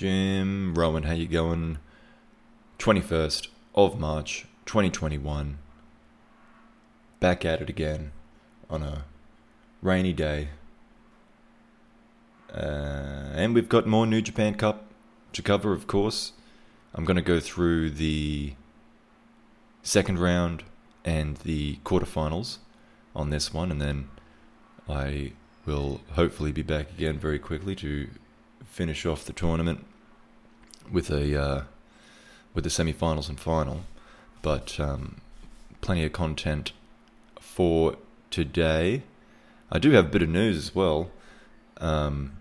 Jim Rohan, how you going? 21st of March, 2021. Back at it again on a rainy day. Uh, and we've got more New Japan Cup to cover, of course. I'm going to go through the second round and the quarterfinals on this one, and then I will hopefully be back again very quickly to finish off the tournament with a uh, with the semi-finals and final. But um, plenty of content for today. I do have a bit of news as well. Um,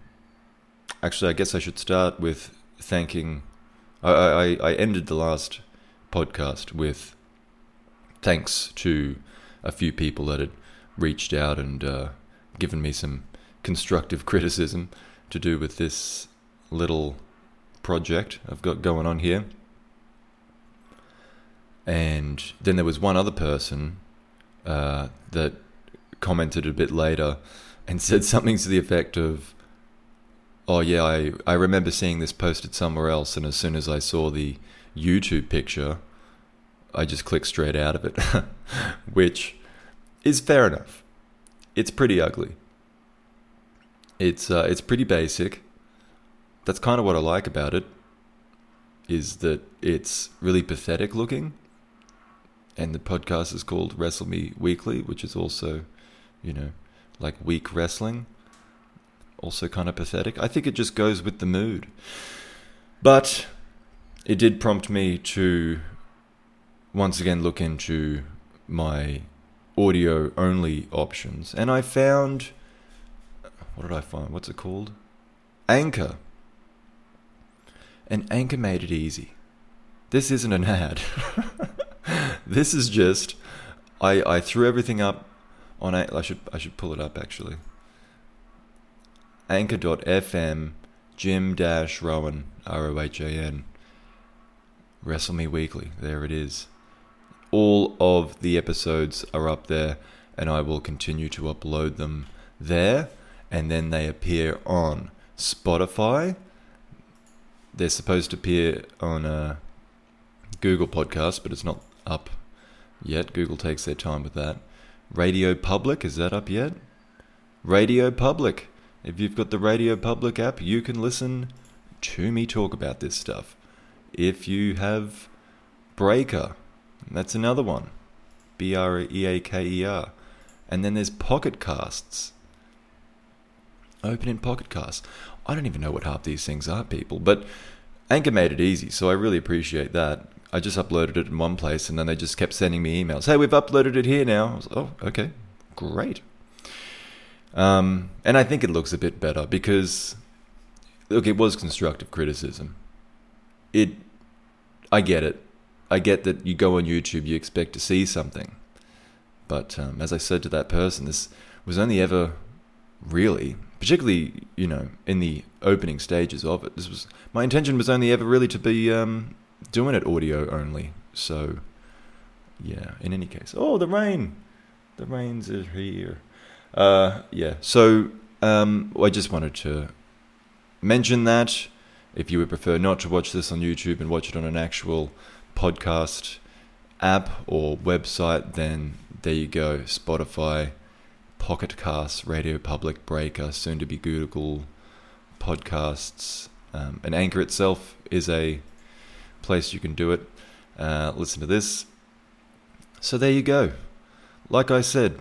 actually, I guess I should start with thanking. I, I, I ended the last podcast with thanks to a few people that had reached out and uh, given me some constructive criticism to do with this little project I've got going on here. And then there was one other person uh, that commented a bit later and said something to the effect of, Oh, yeah, I, I remember seeing this posted somewhere else, and as soon as I saw the YouTube picture, I just clicked straight out of it, which is fair enough. It's pretty ugly. It's uh, it's pretty basic. That's kind of what I like about it. Is that it's really pathetic looking, and the podcast is called Wrestle Me Weakly, which is also, you know, like weak wrestling. Also kind of pathetic. I think it just goes with the mood. But it did prompt me to once again look into my audio only options, and I found what did I find? What's it called? Anchor. And Anchor made it easy. This isn't an ad. this is just I I threw everything up on I should I should pull it up actually. Anchor.fm Jim Dash Rohan R O H A N Wrestle Me Weakly. There it is. All of the episodes are up there, and I will continue to upload them there and then they appear on Spotify. They're supposed to appear on a uh, Google Podcast, but it's not up yet. Google takes their time with that. Radio Public, is that up yet? Radio Public. If you've got the Radio Public app, you can listen to me talk about this stuff. If you have Breaker, that's another one. B R E A K E R. And then there's Pocket Casts open in Pocket. I don't even know what half these things are, people, but Anchor made it easy, so I really appreciate that. I just uploaded it in one place, and then they just kept sending me emails. Hey, we've uploaded it here now. Was, oh, okay, great. Um, and I think it looks a bit better because, look, it was constructive criticism. It, I get it. I get that you go on YouTube, you expect to see something. But um, as I said to that person, this was only ever really particularly you know in the opening stages of it. This was my intention was only ever really to be um, doing it audio only. So yeah. In any case, oh the rain, the rains are here. Uh, yeah. So um, I just wanted to mention that if you would prefer not to watch this on YouTube and watch it on an actual podcast app or website, then there you go. Spotify Pocket Casts, Radio Public, Breaker, soon to be Google Podcasts. Um, and Anchor itself is a place you can do it. Uh, listen to this. So there you go. Like I said,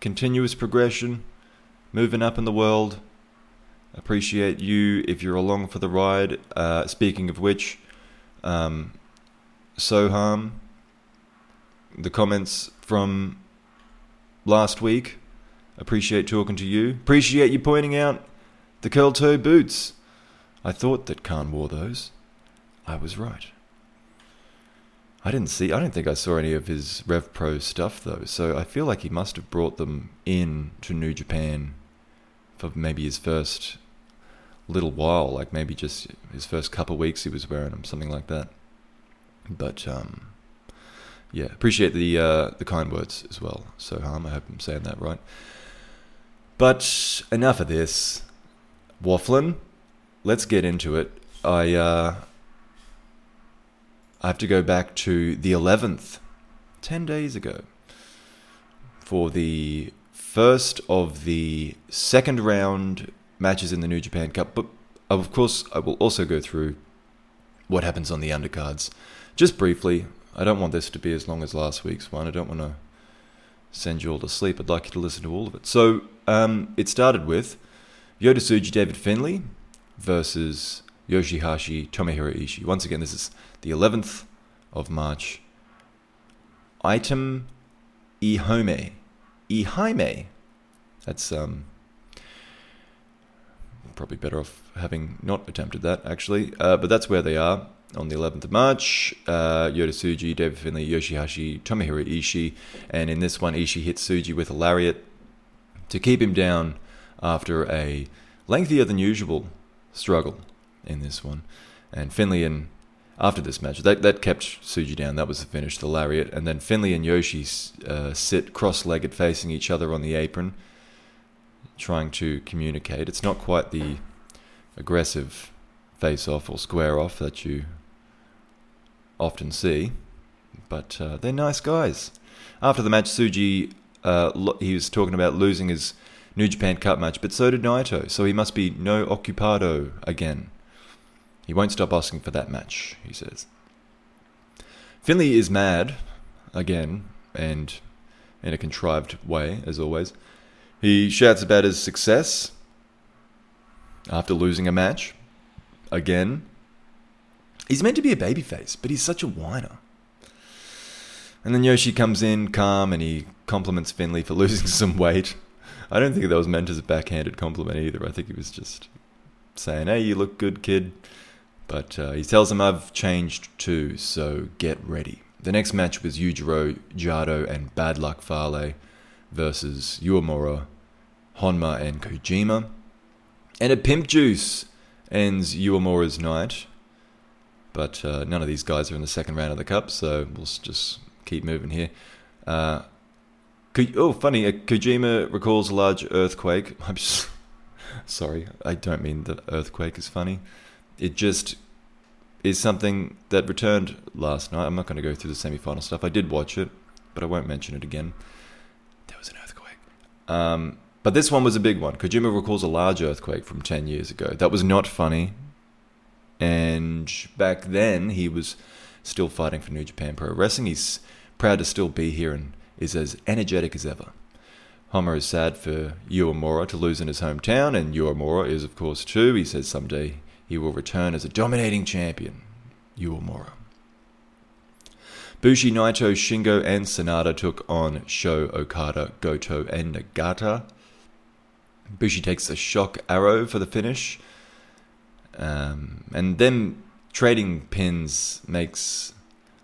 continuous progression, moving up in the world. Appreciate you if you're along for the ride. Uh, speaking of which, um, Soham, the comments from last week. Appreciate talking to you. Appreciate you pointing out the curl toe boots. I thought that Khan wore those. I was right. I didn't see. I don't think I saw any of his Rev Pro stuff though. So I feel like he must have brought them in to New Japan for maybe his first little while, like maybe just his first couple weeks he was wearing them, something like that. But um, yeah, appreciate the uh, the kind words as well. Soham. I hope I'm saying that right. But enough of this waffling. Let's get into it. I uh, I have to go back to the 11th, 10 days ago, for the first of the second round matches in the New Japan Cup. But of course, I will also go through what happens on the undercards. Just briefly, I don't want this to be as long as last week's one. I don't want to send you all to sleep. I'd like you to listen to all of it. So um, it started with Tsuji David Finlay versus Yoshihashi Tomohiro Ishii. Once again, this is the 11th of March. Item Ihome. Ihaime. That's um, probably better off having not attempted that, actually. Uh, but that's where they are on the 11th of March. Uh, Yota Tsuji, David Finlay, Yoshihashi, Tomohiro Ishii. And in this one, Ishii hits Tsuji with a lariat to keep him down after a lengthier than usual struggle in this one. And Finlay and after this match, that, that kept Tsuji down. That was the finish, the lariat. And then Finlay and Yoshi uh, sit cross legged facing each other on the apron, trying to communicate. It's not quite the aggressive face off or square off that you often see, but uh, they're nice guys. After the match, Tsuji uh, lo- he was talking about losing his New Japan Cup match, but so did Naito, so he must be no occupado again. He won't stop asking for that match, he says. Finlay is mad, again, and in a contrived way, as always. He shouts about his success after losing a match, again. He's meant to be a babyface, but he's such a whiner. And then Yoshi comes in calm and he compliments Finlay for losing some weight. I don't think that was meant as a backhanded compliment either. I think he was just saying, hey, you look good, kid. But uh, he tells him, I've changed too, so get ready. The next match was Yujiro Jado and Bad Luck Fale versus Uemura, Honma, and Kojima. And a pimp juice ends Uemura's night. But uh, none of these guys are in the second round of the cup, so we'll just keep moving here. Uh, oh, funny, uh, Kojima recalls a large earthquake. I'm just, sorry, I don't mean the earthquake is funny. It just is something that returned last night. I'm not going to go through the semi final stuff. I did watch it, but I won't mention it again. There was an earthquake. Um, but this one was a big one. Kojima recalls a large earthquake from 10 years ago. That was not funny. And back then, he was still fighting for New Japan Pro Wrestling. He's proud to still be here and is as energetic as ever. Honma is sad for Uemura to lose in his hometown, and Uemura is, of course, too. He says someday he will return as a dominating champion. Uemura. Bushi, Naito, Shingo, and Sanada took on Sho, Okada, Goto, and Nagata. Bushi takes a shock arrow for the finish. Um, and then trading pins makes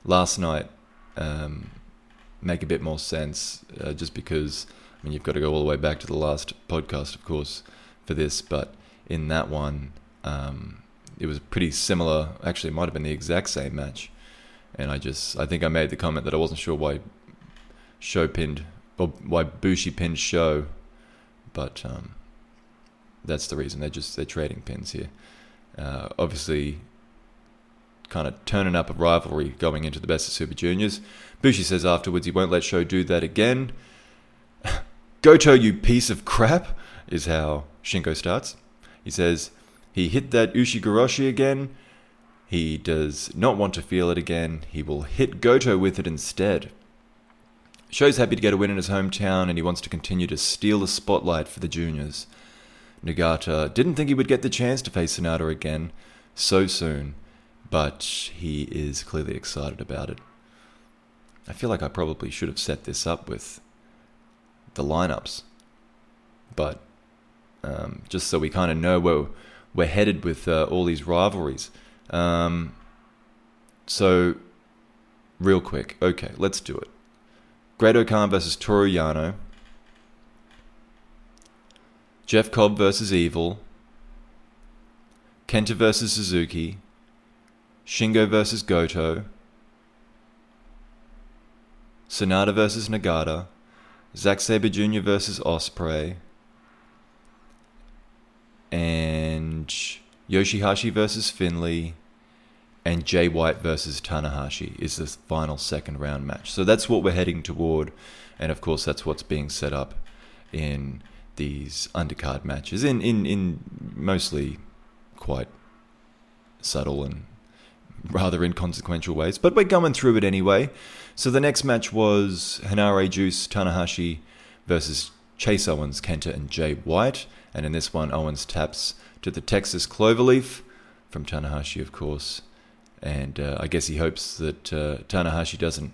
last night um, make a bit more sense uh, just because, I mean, you've got to go all the way back to the last podcast, of course, for this, but in that one, um, it was pretty similar. Actually, it might have been the exact same match. And I just, I think I made the comment that I wasn't sure why Sho pinned, or why Bushi pinned Sho, but um, that's the reason. They're just, they're trading pins here. Uh, obviously, kind of turning up a rivalry going into the best of Super Juniors. Bushi says afterwards he won't let Sho do that again. Goto, you piece of crap, is how Shingo starts. He says, he hit that Ushigoroshi again. He does not want to feel it again. He will hit Goto with it instead. Sho's happy to get a win in his hometown and he wants to continue to steal the spotlight for the juniors. Nagata didn't think he would get the chance to face Sanada again so soon, but he is clearly excited about it. I feel like I probably should have set this up with the lineups, but um, just so we kind of know where we're headed with uh, all these rivalries. Um, so, real quick, okay, let's do it. Great-O-Khan versus Toru Yano. Jeff Cobb versus Evil. Kenta versus Suzuki. Shingo versus Goto. Sanada versus Nagata. Zack Sabre Jr. versus Ospreay, And Yoshihashi versus Finlay, and Jay White versus Tanahashi is the final second round match. So that's what we're heading toward, and of course that's what's being set up in these undercard matches in in in mostly quite subtle and rather inconsequential ways, but we're going through it anyway. So the next match was Henare Juice Tanahashi versus Chase Owens, Kenta, and Jay White. And in this one, Owens taps to the Texas Cloverleaf from Tanahashi, of course. And uh, I guess he hopes that uh, Tanahashi doesn't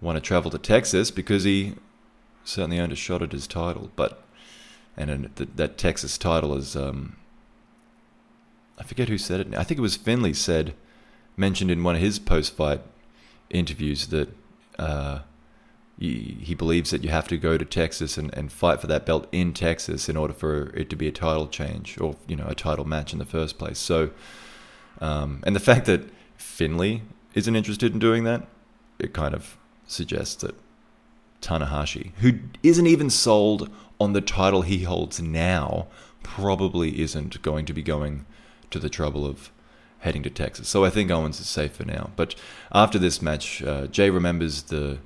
want to travel to Texas because he certainly earned a shot at his title. But and that, that Texas title is um, I forget who said it. I think it was Finlay said mentioned in one of his post-fight interviews that uh, he, he believes that you have to go to Texas and, and fight for that belt in Texas in order for it to be a title change or you know a title match in the first place. So, um, and the fact that Finlay isn't interested in doing that, it kind of suggests that Tanahashi, who isn't even sold on the title he holds now, probably isn't going to be going to the trouble of heading to Texas. So I think Owens is safe for now. But after this match, uh, Jay remembers the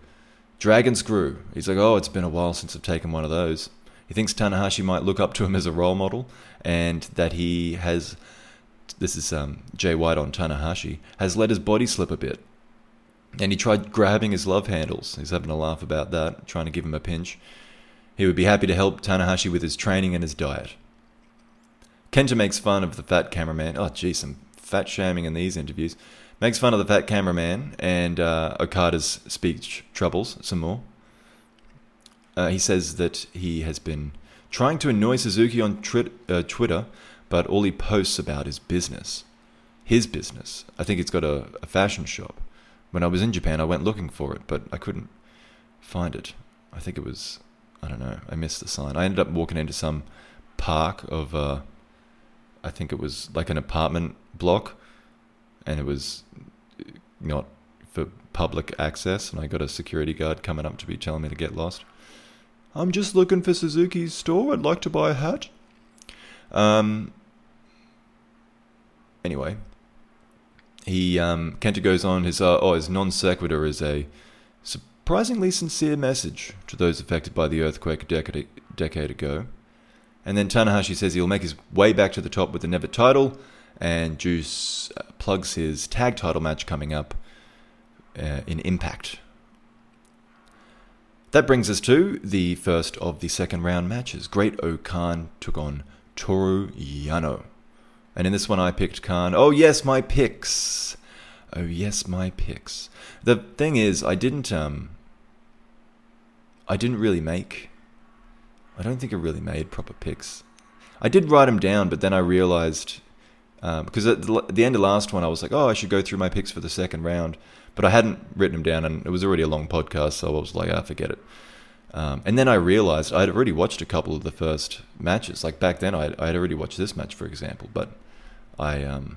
Dragon Screw. He's like, oh, it's been a while since I've taken one of those. He thinks Tanahashi might look up to him as a role model and that he has, this is um, Jay White on Tanahashi, has let his body slip a bit. And he tried grabbing his love handles. He's having a laugh about that, trying to give him a pinch. He would be happy to help Tanahashi with his training and his diet. Kenta makes fun of the fat cameraman. Oh, geez, some fat shaming in these interviews. Makes fun of the fat cameraman and uh, Okada's speech troubles some more. Uh, he says that he has been trying to annoy Suzuki on uh, Twitter, but all he posts about is business. His business. I think it's got a, a fashion shop. When I was in Japan, I went looking for it, but I couldn't find it. I think it was, I don't know, I missed the sign. I ended up walking into some park of uh, I think it was like an apartment block, and it was not for public access. And I got a security guard coming up to be telling me to get lost. I'm just looking for Suzuki's store. I'd like to buy a hat. Um. Anyway, he um, Kenta goes on. His uh, oh, his non sequitur is a surprisingly sincere message to those affected by the earthquake a decade, decade ago. And then Tanahashi says he'll make his way back to the top with the Never title, and Juice uh, plugs his tag title match coming up uh, in Impact. That brings us to the first of the second round matches. Great-O-Khan took on Toru Yano. And in this one, I picked Khan. Oh, yes, my picks. Oh, yes, my picks. The thing is, I didn't, um, I didn't really make I don't think I really made proper picks. I did write them down, but then I realized um, because at the, at the end of last one, I was like, oh, I should go through my picks for the second round, but I hadn't written them down, and it was already a long podcast, so I was like, ah, forget it. Um, and then I realized I'd already watched a couple of the first matches. Like back then, I had already watched this match, for example, but I um,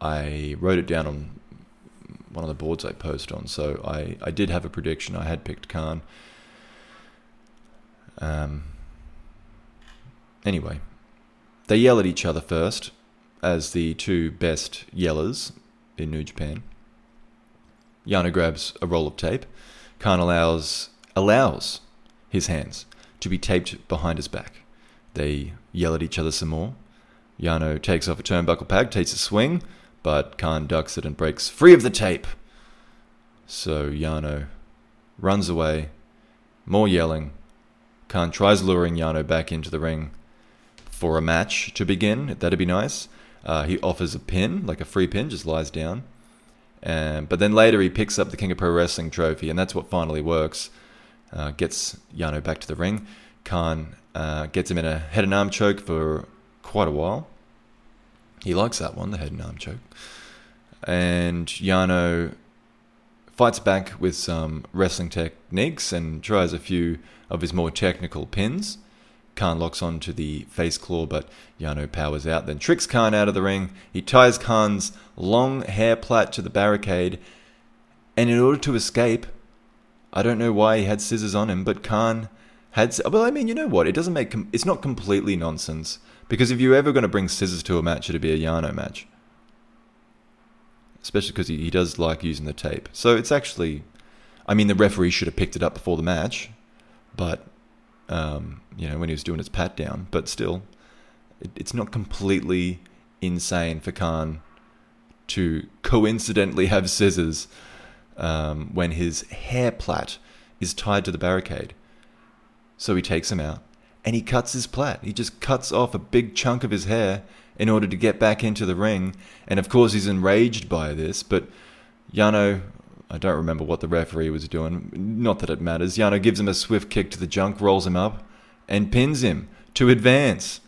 I wrote it down on one of the boards I post on. So I, I did have a prediction. I had picked Khan. Um, anyway, they yell at each other first, as the two best yellers in New Japan. Yano grabs a roll of tape. Khan allows allows his hands to be taped behind his back. They yell at each other some more. Yano takes off a turnbuckle pad, takes a swing, but Khan ducks it and breaks free of the tape. So Yano runs away. More yelling. Khan tries luring Yano back into the ring for a match to begin. That'd be nice. Uh, he offers a pin, like a free pin, just lies down. But then later he picks up the King of Pro Wrestling trophy, and that's what finally works. Uh, gets Yano back to the ring. Khan uh, gets him in a head and arm choke for quite a while. He likes that one, the head and arm choke. And Yano fights back with some wrestling techniques and tries a few of his more technical pins. Khan locks onto the face claw, but Yano powers out, then tricks Khan out of the ring. He ties Khan's long hair plait to the barricade, and in order to escape, I don't know why he had scissors on him, but Khan had. Well, I mean, you know what? It doesn't make. It's not completely nonsense, Because if you're ever going to bring scissors to a match, it'd be a Yano match. Especially because he, he does like using the tape. So it's actually, I mean, the referee should have picked it up before the match, but um, you know when he was doing his pat down. But still, it, it's not completely insane for Khan to coincidentally have scissors um, when his hair plait is tied to the barricade. So he takes him out and he cuts his plait. He just cuts off a big chunk of his hair in order to get back into the ring. And of course, he's enraged by this, but Yano, I don't remember what the referee was doing. Not that it matters. Yano gives him a swift kick to the junk, rolls him up, and pins him to advance.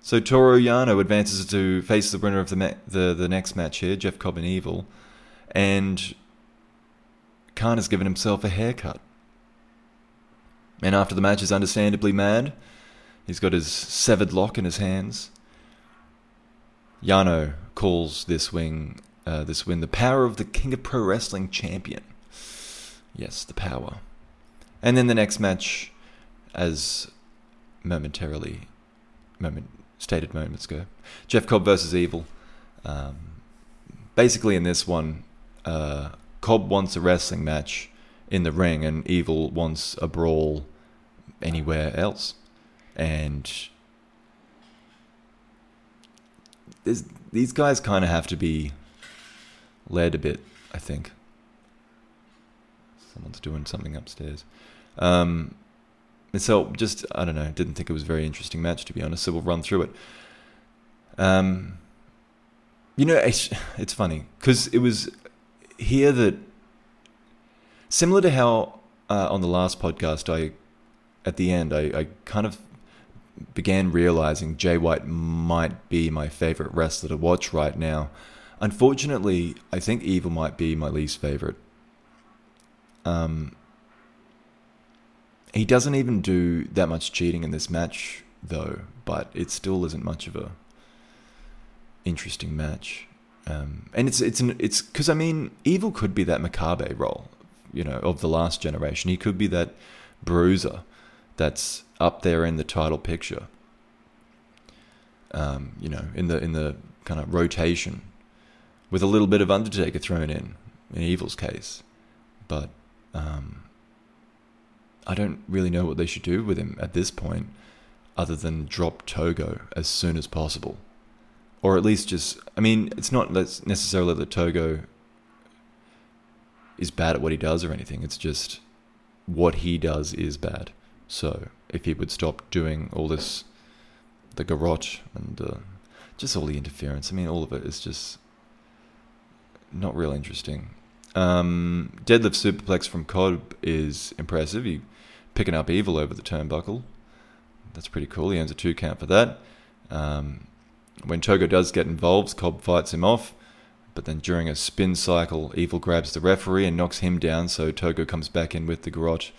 So Toru Yano advances to face the winner of the ma- the, the next match here, Jeff Cobb and Evil, and Khan has given himself a haircut. And after the match is understandably mad. He's got his severed lock in his hands. Yano calls this wing, uh, this win, the power of the King of Pro Wrestling champion. Yes, the power. And then the next match, as momentarily, moment stated moments ago, Jeff Cobb versus Evil. Um, basically, in this one, uh, Cobb wants a wrestling match in the ring, and Evil wants a brawl anywhere else. And these guys kind of have to be led a bit, I think. Someone's doing something upstairs. Um, and so, just, I don't know, didn't think it was a very interesting match, to be honest, so we'll run through it. Um, you know, it's, it's funny, because it was here that Similar to how uh, on the last podcast, I at the end, I, I kind of began realizing Jay White might be my favorite wrestler to watch right now. Unfortunately, I think Evil might be my least favorite. Um, he doesn't even do that much cheating in this match, though, but it still isn't much of a interesting match. Um, and it's it's an, it's because I mean, Evil could be that Makabe role you know, of the last generation. He could be that bruiser that's up there in the title picture. Um, you know, in the in the kind of rotation, with a little bit of Undertaker thrown in, in Evil's case, but um, I don't really know what they should do with him at this point, other than drop Togo as soon as possible, or at least just. I mean, it's not necessarily that Togo is bad at what he does or anything. It's just what he does is bad. So if he would stop doing all this, the garrote and uh, just all the interference, I mean, all of it is just not real interesting. Um, deadlift superplex from Cobb is impressive. He picking up evil over the turnbuckle. That's pretty cool. He earns a two count for that. Um, when Togo does get involved, Cobb fights him off. But then during a spin cycle, Evil grabs the referee and knocks him down, so Togo comes back in with the garrote.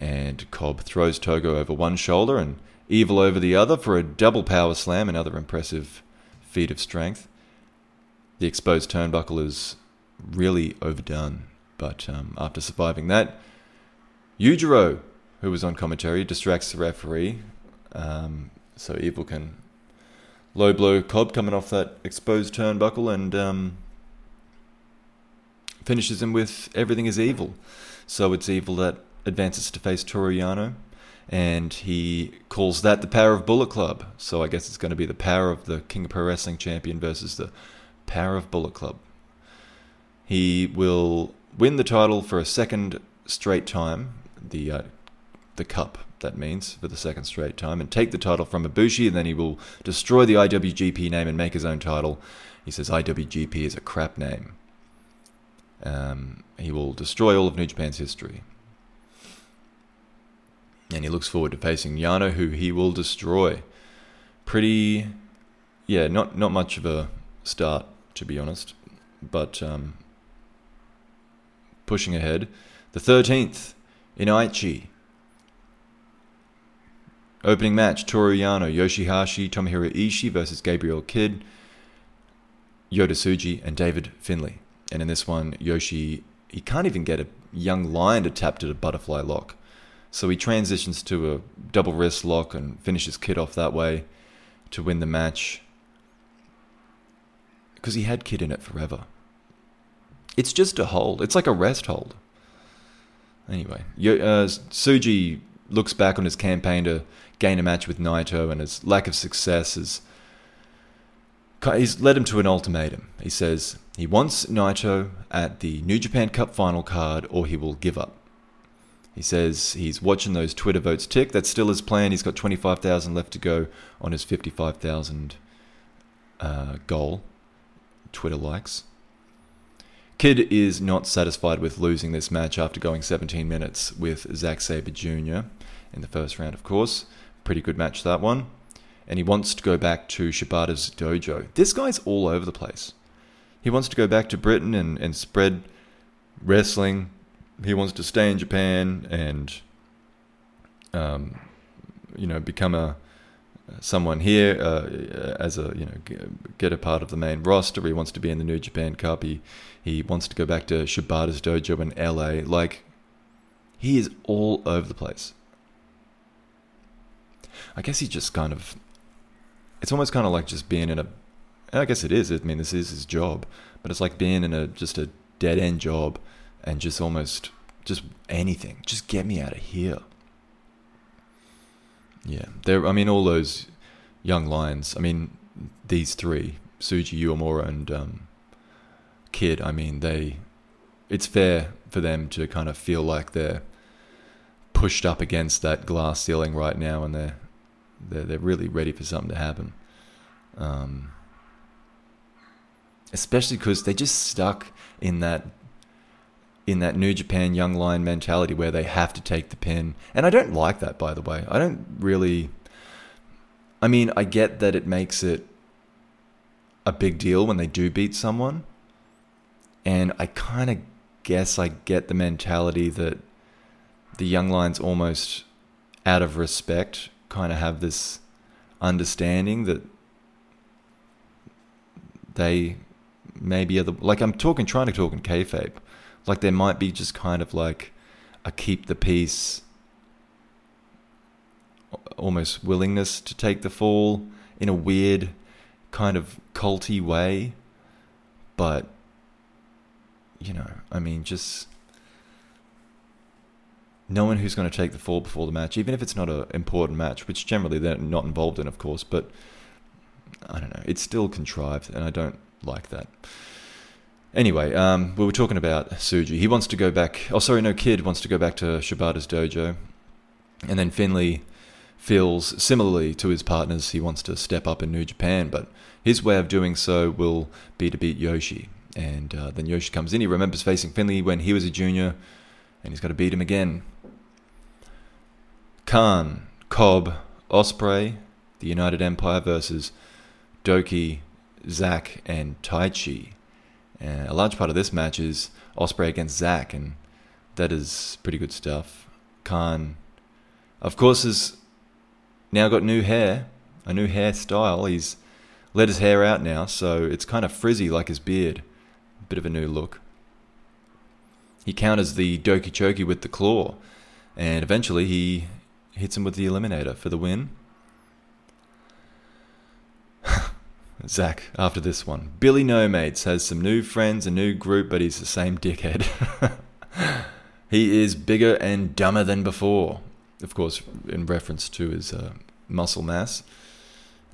And Cobb throws Togo over one shoulder and Evil over the other for a double power slam, another impressive feat of strength. The exposed turnbuckle is really overdone, but um, after surviving that, Yujiro, who was on commentary, distracts the referee um, so Evil can low blow Cobb coming off that exposed turnbuckle and um, finishes him with everything is evil. So it's evil that advances to face Toru Yano, and he calls that the power of Bullet Club. So I guess it's going to be the power of the King of Pro Wrestling champion versus the power of Bullet Club. He will win the title for a second straight time, the uh, the cup that means, for the second straight time, and take the title from Ibushi, and then he will destroy the IWGP name and make his own title. He says IWGP is a crap name. Um, he will destroy all of New Japan's history. And he looks forward to facing Yano, who he will destroy. Pretty, yeah, not not much of a start, to be honest, but um, pushing ahead. The 13th in Aichi, Opening match Toru Yano, Yoshihashi, Tomohiro Ishii versus Gabriel Kidd, Yota Tsuji, and David Finlay. And in this one, Yoshi, he can't even get a young lion to tap to the butterfly lock. So he transitions to a double wrist lock and finishes Kidd off that way to win the match. Because he had Kidd in it forever. It's just a hold. It's like a rest hold. Anyway, uh, Tsuji looks back on his campaign to gain a match with Naito, and his lack of success has he's led him to an ultimatum. He says he wants Naito at the New Japan Cup final card, or he will give up. He says he's watching those Twitter votes tick. That's still his plan. He's got 25,000 left to go on his 55,000 uh, goal. Twitter likes. Kidd is not satisfied with losing this match after going 17 minutes with Zack Sabre Jr. in the first round, of course. Pretty good match, that one. And he wants to go back to Shibata's dojo. This guy's all over the place. He wants to go back to Britain and, and spread wrestling he wants to stay in Japan and, um, you know, become a someone here uh, as a you know get a part of the main roster. He wants to be in the New Japan Cup. He he wants to go back to Shibata's dojo in LA. Like he is all over the place. I guess he just kind of. It's almost kind of like just being in a. I guess it is. I mean, this is his job, but it's like being in a just a dead end job and just almost just anything. Just get me out of here. Yeah, there. I mean, all those young lions. I mean, these three, Tsuji, Uemura and um, Kidd. I mean, they. It's fair for them to kind of feel like they're pushed up against that glass ceiling right now, and they're they're, they're really ready for something to happen. Um, especially because they're just stuck in that in that New Japan young lion mentality where they have to take the pin. And I don't like that, by the way. I don't really. I mean, I get that it makes it a big deal when they do beat someone. And I kind of guess I get the mentality that the young lions almost out of respect kind of have this understanding that they maybe are the like I'm talking trying to talk in kayfabe like there might be just kind of like a keep the peace, almost willingness to take the fall in a weird kind of culty way. But, you know, I mean, just knowing who's going to take the fall before the match, even if it's not an important match, which generally they're not involved in, of course, but I don't know, it's still contrived, and I don't like that. Anyway, um, we were talking about Tsuji. He wants to go back. Oh, sorry, no, Kidd wants to go back to Shibata's dojo. And then Finlay feels similarly to his partners. He wants to step up in New Japan, but his way of doing so will be to beat Yoshi. And uh, then Yoshi comes in. He remembers facing Finlay when he was a junior, and he's got to beat him again. Khan, Cobb, Ospreay, the United Empire versus Douki, Zack, and Taichi. And a large part of this match is Ospreay against Zack, and that is pretty good stuff. Khan, of course, has now got new hair, a new hairstyle. He's let his hair out now, so it's kind of frizzy like his beard. A bit of a new look. He counters the Doki Choki with the claw, and eventually he hits him with the Eliminator for the win. Zack, after this one. Billy No Mates has some new friends, a new group, but he's the same dickhead. he is bigger and dumber than before. Of course, in reference to his uh, muscle mass.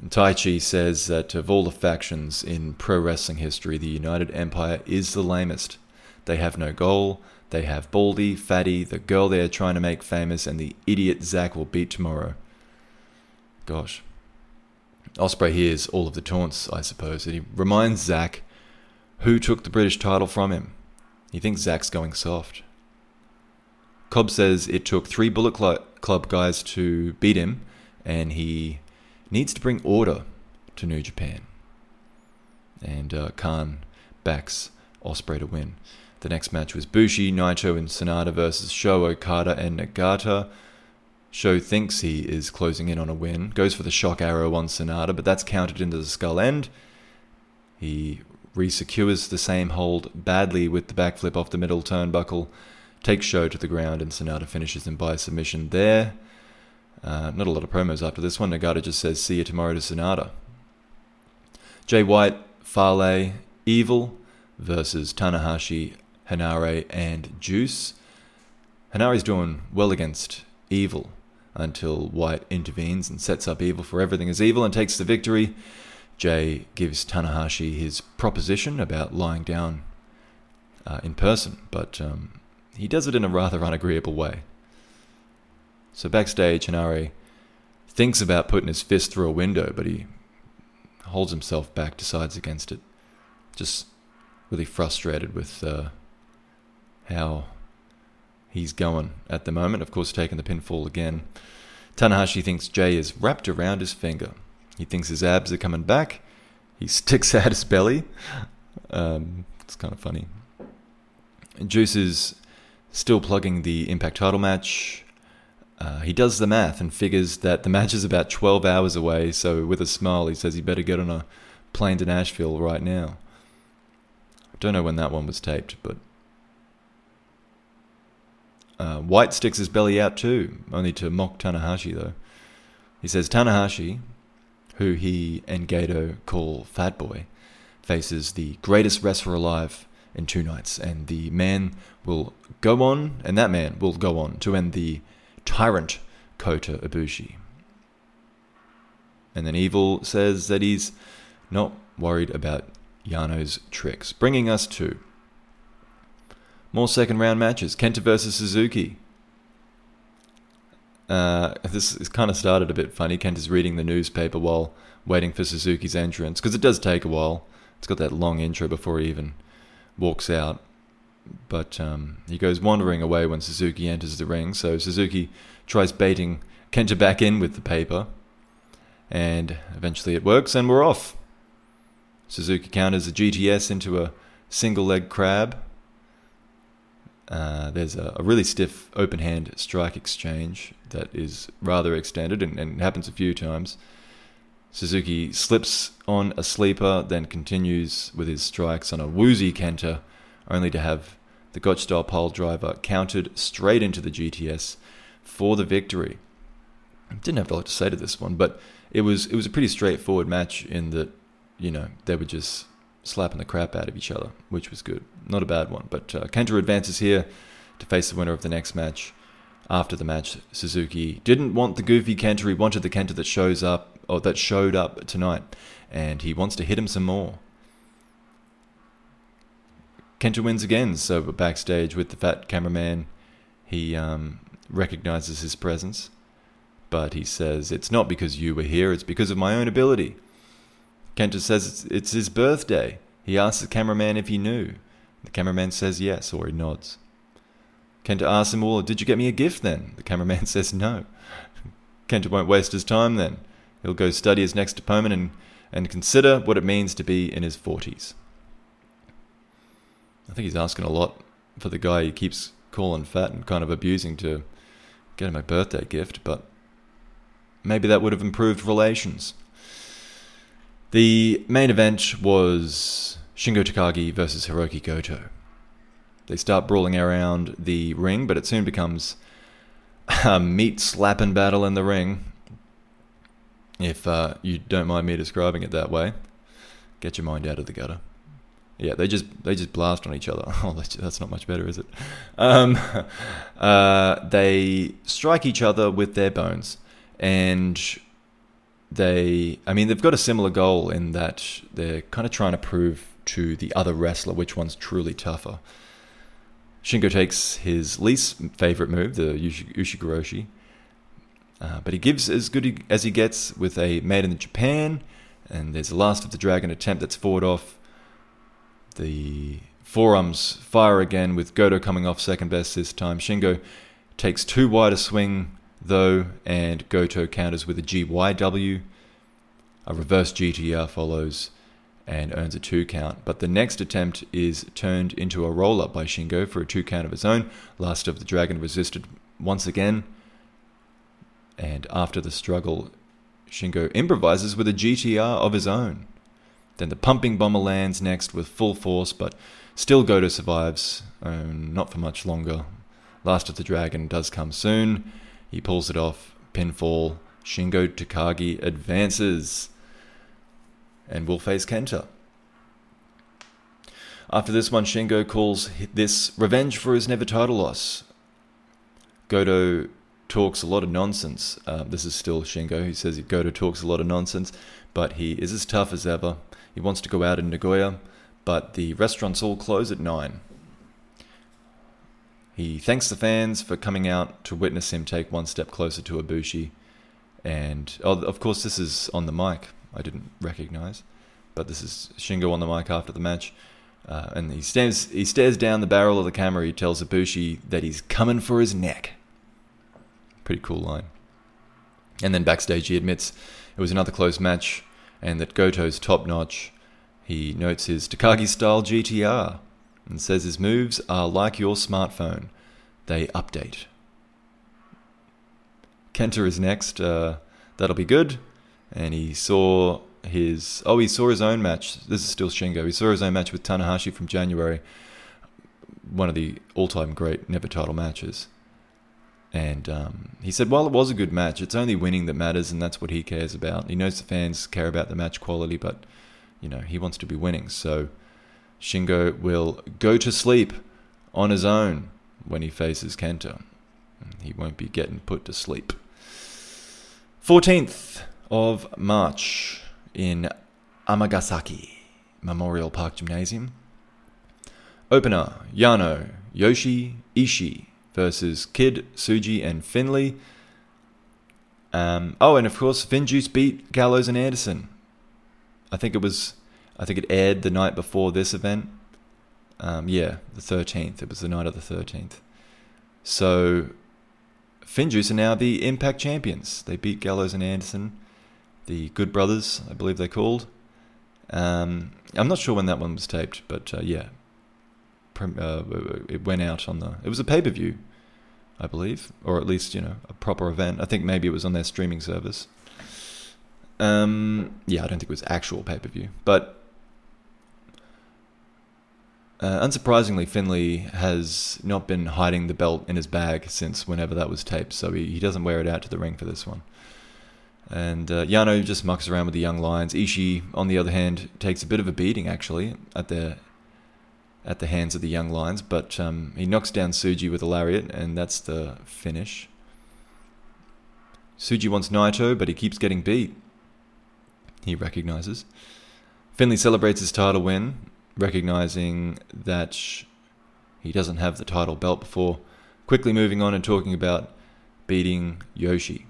And Taichi says that of all the factions in pro wrestling history, the United Empire is the lamest. They have no goal. They have Baldy, Fatty, the girl they are trying to make famous, and the idiot Zack will beat tomorrow. Gosh. Ospreay hears all of the taunts, I suppose, and he reminds Zack who took the British title from him. He thinks Zack's going soft. Cobb says it took three Bullet Club guys to beat him, and he needs to bring order to New Japan. And uh, Khan backs Ospreay to win. The next match was Bushi, Naito, and Sanada versus Sho, Okada, and Nagata. Sho thinks he is closing in on a win, goes for the shock arrow on Sanada, but that's counted into the skull end. He resecures the same hold badly with the backflip off the middle turnbuckle. takes Sho to the ground, and Sanada finishes him by submission there. Uh, not a lot of promos after this one. Nagata just says, see you tomorrow to Sanada. Jay White, Fale, Evil versus Tanahashi, Henare, and Juice. Henare's doing well against Evil until White intervenes and sets up Evil for everything is evil and takes the victory. Jay gives Tanahashi his proposition about lying down uh, in person, but um, he does it in a rather unagreeable way. So backstage, Henare thinks about putting his fist through a window, but he holds himself back, decides against it. Just really frustrated with uh, how he's going at the moment. Of course, taking the pinfall again. Tanahashi thinks Jay is wrapped around his finger. He thinks his abs are coming back. He sticks out his belly. Um, it's kind of funny. Juice is still plugging the Impact title match. Uh, he does the math and figures that the match is about 12 hours away, so with a smile, he says he better get on a plane to Nashville right now. I don't know when that one was taped, but. Uh, White sticks his belly out too, only to mock Tanahashi, though. He says Tanahashi, who he and Gedo call Fat Boy, faces the greatest wrestler alive in two nights, and the man will go on, and that man will go on to end the tyrant Kota Ibushi. And then Evil says that he's not worried about Yano's tricks, bringing us to more second round matches. Kenta versus Suzuki. Uh, this is kind of started a bit funny. Kenta's reading the newspaper while waiting for Suzuki's entrance because it does take a while. It's got that long intro before he even walks out. But um, he goes wandering away when Suzuki enters the ring. So Suzuki tries baiting Kenta back in with the paper. And eventually it works, and we're off. Suzuki counters a GTS into a single leg crab. Uh, there's a, a, really stiff open hand strike exchange that is rather extended and, and happens a few times. Suzuki slips on a sleeper, then continues with his strikes on a woozy Kenta, only to have the Gotch style pole driver countered straight into the GTS for the victory. Didn't have a lot to say to this one, but it was it was a pretty straightforward match in that you know they were just slapping the crap out of each other, which was good. Not a bad one. But uh, advances here to face the winner of the next match. After the match, Suzuki didn't want the goofy Kenta. He wanted the Kenta that shows up or that showed up tonight, and he wants to hit him some more. Kenta wins again, so backstage with the fat cameraman, he um, recognizes his presence, but he says, It's not because you were here, it's because of my own ability. Kenta says it's, his birthday. He asks the cameraman if he knew. The cameraman says yes, or he nods. Kenta asks him, Well, did you get me a gift then? The cameraman says no. Kenta won't waste his time then. He'll go study his next opponent and, and consider what it means to be in his 40s. I think he's asking a lot for the guy he keeps calling fat and kind of abusing to get him a birthday gift, but maybe that would have improved relations. The main event was Shingo Takagi versus Hiroki Goto. They start brawling around the ring, but it soon becomes a meat slapping battle in the ring. If uh, you don't mind me describing it that way, get your mind out of the gutter. Yeah, they just they just blast on each other. Oh, that's, not much better, is it? Um, uh, they strike each other with their bones, and they. I mean, they've got a similar goal in that they're kind of trying to prove to the other wrestler which one's truly tougher. Shingo takes his least favorite move, the Ushigoroshi, uh, but he gives as good as he gets with a made in Japan, and there's the last of the dragon attempt that's fought off the forearms fire again with Goto coming off second best this time. Shingo takes too wide a swing though, and Goto counters with a GYW. A reverse GTR follows and earns a two count. But the next attempt is turned into a roll up by Shingo for a two count of his own. Last of the Dragon resisted once again. And after the struggle, Shingo improvises with a GTR of his own. Then the pumping bomber lands next with full force, but still Goto survives, um, not for much longer. Last of the Dragon does come soon. He pulls it off. Pinfall. Shingo Takagi advances and will face Kenta. After this one, Shingo calls this revenge for his never title loss. Goto talks a lot of nonsense. Uh, this is still Shingo. He says Goto talks a lot of nonsense, but he is as tough as ever. He wants to go out in Nagoya, but the restaurants all close at 9. He thanks the fans for coming out to witness him take one step closer to Ibushi. And oh, of course, this is on the mic. I didn't recognize, but this is Shingo on the mic after the match. Uh, and he stands, he stares down the barrel of the camera. He tells Ibushi that he's coming for his neck. Pretty cool line. And then backstage, he admits it was another close match and that Goto's top notch. He notes his Takagi style GTR and says his moves are like your smartphone, they update. Kenta is next. Uh, that'll be good. And he saw his oh he saw his own match. This is still Shingo. He saw his own match with Tanahashi from January. One of the all-time great never title matches. And um, he said, while it was a good match, it's only winning that matters, and that's what he cares about. He knows the fans care about the match quality, but you know he wants to be winning. So Shingo will go to sleep on his own when he faces Kenta. He won't be getting put to sleep. 14th of March in Amagasaki Memorial Park Gymnasium. Opener Yano, Yoshi, Ishii versus Kidd, Tsuji, and Finlay. Um, oh, and of course, Finjuice beat Gallows and Anderson. I think it was, I think it aired the night before this event. Um, yeah, the 13th. It was the night of the 13th. So, Finjuice are now the Impact champions. They beat Gallows and Anderson, the Good Brothers, I believe they're called. Um, I'm not sure when that one was taped, but uh, yeah, uh, it went out on the. It was a pay per view, I believe, or at least you know a proper event. I think maybe it was on their streaming service. Um, yeah, I don't think it was actual pay per view, but uh, unsurprisingly, Finlay has not been hiding the belt in his bag since whenever that was taped, so he, he doesn't wear it out to the ring for this one. And uh, Yano just mucks around with the young lions. Ishii, on the other hand, takes a bit of a beating actually at the at the hands of the young lions, but um, he knocks down Tsuji with a lariat, and that's the finish. Tsuji wants Naito, but he keeps getting beat. He recognizes. Finlay celebrates his title win, recognizing that he doesn't have the title belt before, quickly moving on and talking about beating Yoshi.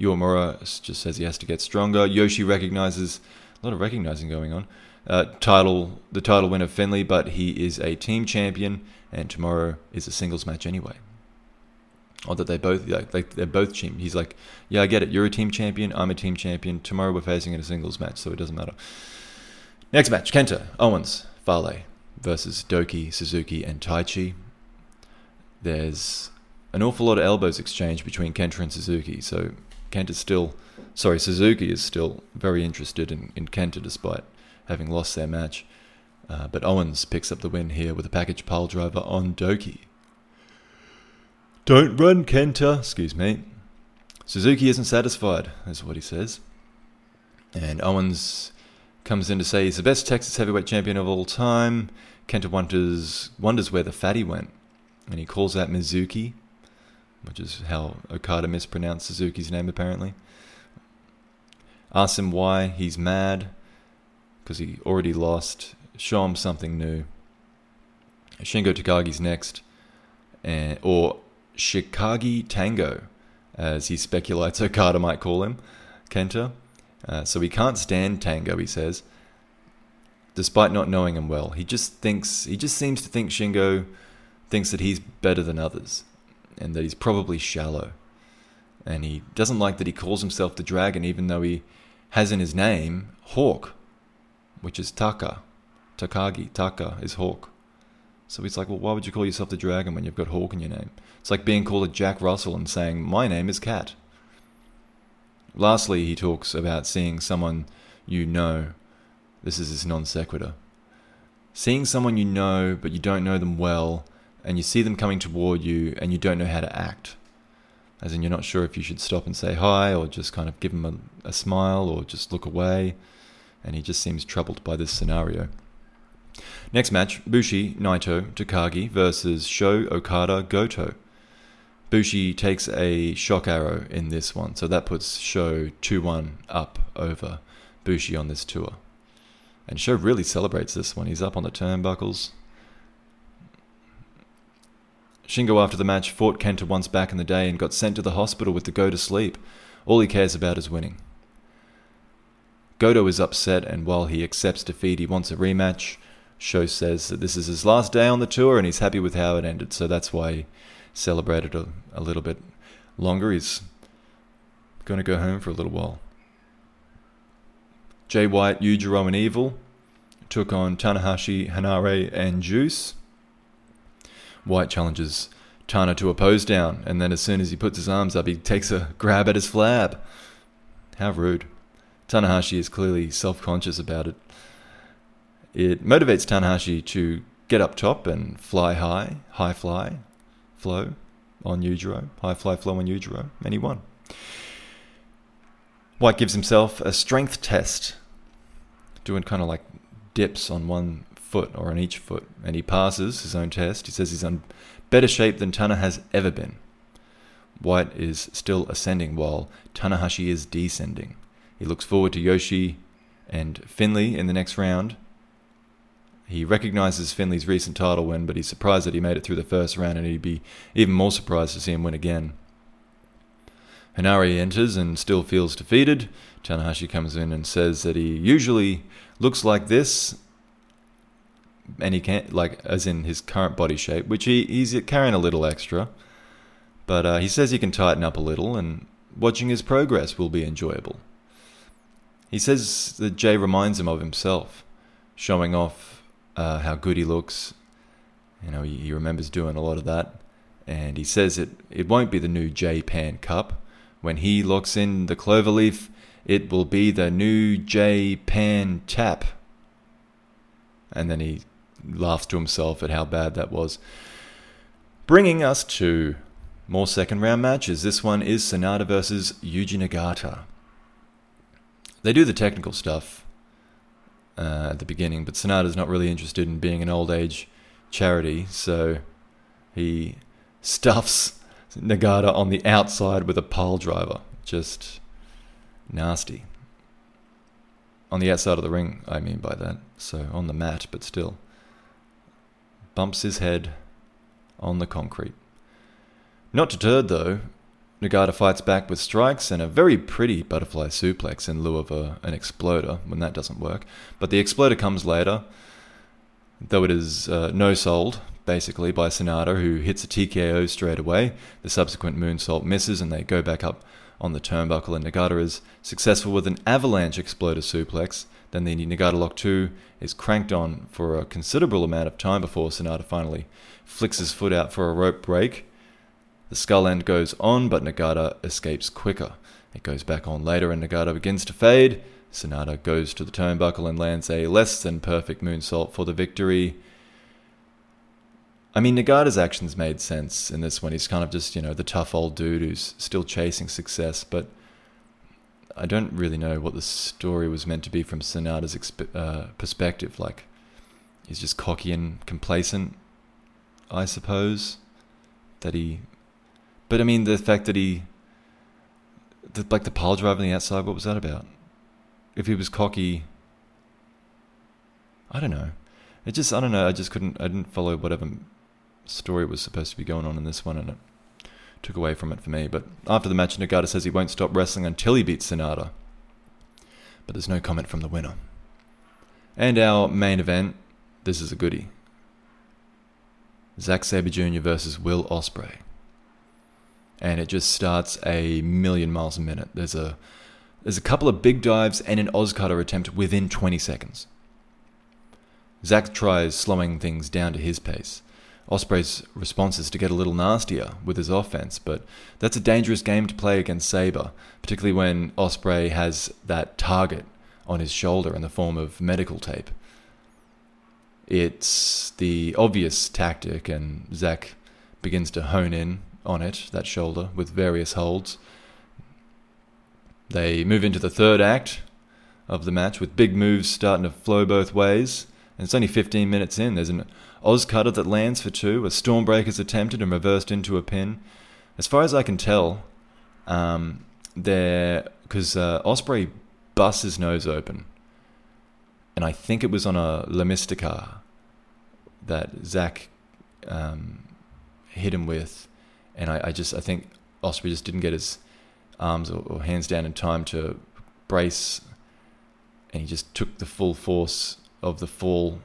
Uemura just says he has to get stronger. Yoshi recognizes a lot of recognizing going on uh, title the title winner Finlay, but he is a team champion, and tomorrow is a singles match anyway. Or that they both like they're both team. He's like, yeah, I get it. You're a team champion. I'm a team champion. Tomorrow we're facing in a singles match, so it doesn't matter. Next match: Kenta Owens Fale versus Douki Suzuki and Taichi. There's an awful lot of elbows exchanged between Kenta and Suzuki, so Kenta's still, sorry, Suzuki is still very interested in, in Kenta despite having lost their match. Uh, but Owens picks up the win here with a package pile driver on Douki. Don't run, Kenta, excuse me. Suzuki isn't satisfied, is what he says. And Owens comes in to say he's the best Texas heavyweight champion of all time. Kenta wonders, wonders where the fatty went. And he calls out Mizuki, which is how Okada mispronounced Suzuki's name apparently. Asks him why he's mad because he already lost. Show him something new. Shingo Takagi's next, and, or Shikagi Tango, as he speculates Okada might call him, Kenta. Uh, so he can't stand Tango, he says, despite not knowing him well. He just thinks, he just seems to think Shingo thinks that he's better than others, and that he's probably shallow. And he doesn't like that he calls himself the dragon, even though he has in his name Hawk which is Taka. Takagi, Taka is Hawk. So he's like, well, why would you call yourself the dragon when you've got Hawk in your name? It's like being called a Jack Russell and saying, my name is Cat. Lastly, he talks about seeing someone you know. This is his non sequitur. Seeing someone you know, but you don't know them well, and you see them coming toward you and you don't know how to act. As in, you're not sure if you should stop and say hi or just kind of give them a, a smile or just look away. And he just seems troubled by this scenario. Next match Bushi, Naito, Takagi versus Sho, Okada, Goto. Bushi takes a shock arrow in this one, so that puts Sho 2 1 up over Bushi on this tour. And Sho really celebrates this one. He's up on the turnbuckles, Shingo, after the match, fought Kenta once back in the day and got sent to the hospital with the go to sleep. All he cares about is winning. Goto is upset, and while he accepts defeat, he wants a rematch. Sho says that this is his last day on the tour and he's happy with how it ended, so that's why celebrated a, a little bit longer. He's going to go home for a little while. Jay White, Yujiro, and Evil took on Tanahashi, Henare, and Juice. White challenges Tana to a pose down, and then as soon as he puts his arms up, he takes a grab at his flab. How rude. Tanahashi is clearly self conscious about it. It motivates Tanahashi to get up top and fly high, high fly, flow on Yujiro, high fly flow on Yujiro, and he won. White gives himself a strength test, doing kind of like dips on one foot or on each foot, and he passes his own test. He says he's in better shape than Tana has ever been. White is still ascending while Tanahashi is descending. He looks forward to Yoshi and Finlay in the next round. He recognizes Finlay's recent title win, but he's surprised that he made it through the first round, and he'd be even more surprised to see him win again. Henare enters and still feels defeated. Tanahashi comes in and says that he usually looks like this and he can't like as in his current body shape, which he, he's carrying a little extra. But uh, he says he can tighten up a little, and watching his progress will be enjoyable. He says that Jay reminds him of himself, showing off uh, how good he looks. You know, he, remembers doing a lot of that, and he says it it won't be the new J Pan Cup. When he locks in the cloverleaf, it will be the new J Pan Tap. And then he laughs to himself at how bad that was. Bringing us to more second round matches. This one is Sanada versus Yuji Nagata. They do the technical stuff uh, at the beginning, but Sanada's not really interested in being an old age charity, so he stuffs Nagata on the outside with a pile driver. Just nasty. On the outside of the ring, I mean by that. So on the mat, but still bumps his head on the concrete. Not deterred, though, Nagata fights back with strikes and a very pretty butterfly suplex in lieu of a, an exploder when that doesn't work. But the exploder comes later, though it is uh, no sold, basically, by Sanada, who hits a TKO straight away. The subsequent moonsault misses and they go back up on the turnbuckle, and Nagata is successful with an avalanche exploder suplex then the Nagata Lock 2 is cranked on for a considerable amount of time before Sanada finally flicks his foot out for a rope break. The skull end goes on, but Nagata escapes quicker. It goes back on later, and Nagata begins to fade. Sanada goes to the turnbuckle and lands a less than perfect moonsault for the victory. I mean, Nagata's actions made sense in this one. He's kind of just, you know, the tough old dude who's still chasing success, but I don't really know what the story was meant to be from Sanada's exp- uh, perspective. Like, he's just cocky and complacent, I suppose. That he, but I mean, the fact that he, the, like the pile driver on the outside, what was that about? If he was cocky, I don't know. It just, I don't know. I just couldn't, I didn't follow whatever story was supposed to be going on in this one, and it took away from it for me. But after the match, Nagata says he won't stop wrestling until he beats Sanada. But there's no comment from the winner. And our main event, this is a goodie. Zack Sabre Jr. versus Will Ospreay. And it just starts a million miles a minute. There's a there's a couple of big dives and an OsCutter attempt within 20 seconds. Zack tries slowing things down to his pace. Ospreay's response is to get a little nastier with his offense, but that's a dangerous game to play against Sabre, particularly when Ospreay has that target on his shoulder in the form of medical tape. it's the obvious tactic, and Zack begins to hone in on it, that shoulder, with various holds. They move into the third act of the match with big moves starting to flow both ways. And it's only 15 minutes in. There's an OsCutter that lands for two, a Stormbreaker's attempted and reversed into a pin. As far as I can tell, um, there because uh, Ospreay busts his nose open, and I think it was on a La Mistica that Zack um, hit him with, and I, I, just I think Ospreay just didn't get his arms or, or hands down in time to brace, and he just took the full force of the fall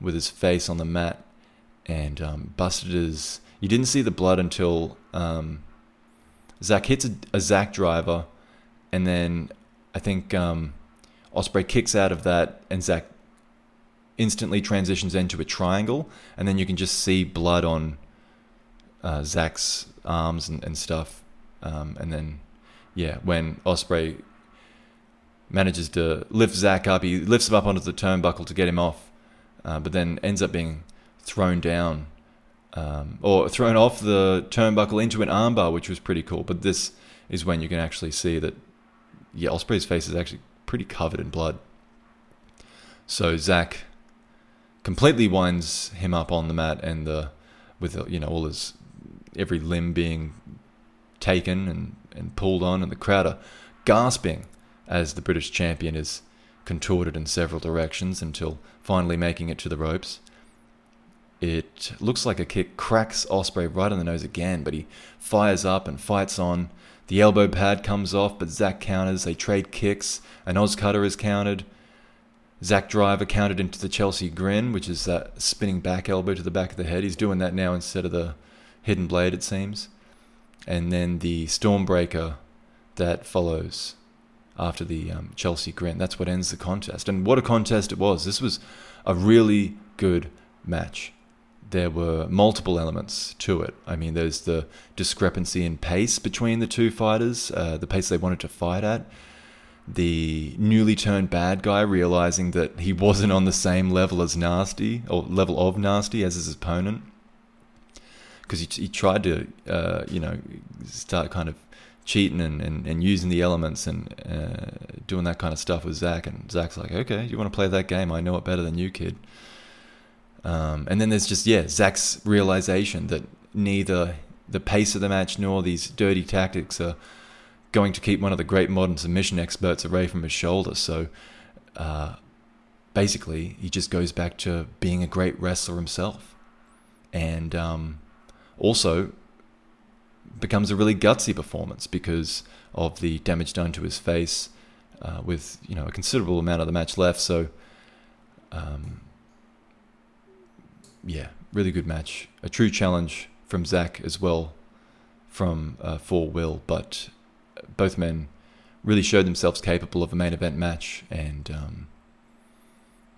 with his face on the mat and um, busted his. You didn't see the blood until um, Zack hits a, a Zack driver, and then I think um, Ospreay kicks out of that, and Zack instantly transitions into a triangle, and then you can just see blood on uh, Zack's arms and, and stuff, um, and then yeah, when Ospreay manages to lift Zack up, he lifts him up onto the turnbuckle to get him off, uh, but then ends up being thrown down um, or thrown off the turnbuckle into an armbar, which was pretty cool. But this is when you can actually see that, yeah, Ospreay's face is actually pretty covered in blood. So Zack completely winds him up on the mat, and the with you know all his every limb being taken and, and pulled on, and the crowd are gasping as the British champion is contorted in several directions until finally making it to the ropes. It looks like a kick cracks Ospreay right on the nose again, but he fires up and fights on. The elbow pad comes off, but Zack counters. They trade kicks. An OsCutter is countered. Zack Driver countered into the Chelsea grin, which is that spinning back elbow to the back of the head. He's doing that now instead of the hidden blade, it seems. And then the Stormbreaker that follows after the um, Chelsea grin. That's what ends the contest. And what a contest it was. This was a really good match there were multiple elements to it. I mean, there's the discrepancy in pace between the two fighters, uh, the pace they wanted to fight at. The newly turned bad guy realizing that he wasn't on the same level as Nasty, or level of Nasty as his opponent. Because he, he tried to, uh, you know, start kind of cheating and, and, and using the elements and uh, doing that kind of stuff with Zack. And Zack's like, okay, you want to play that game? I know it better than you, kid. Um, and then there's just yeah Zack's realization that neither the pace of the match nor these dirty tactics are going to keep one of the great modern submission experts away from his shoulder. So uh, basically, he just goes back to being a great wrestler himself, and um, also becomes a really gutsy performance because of the damage done to his face, uh, with you know a considerable amount of the match left. So. Um, yeah, really good match. A true challenge from Zack as well, from uh, for Will. But both men really showed themselves capable of a main event match, and um,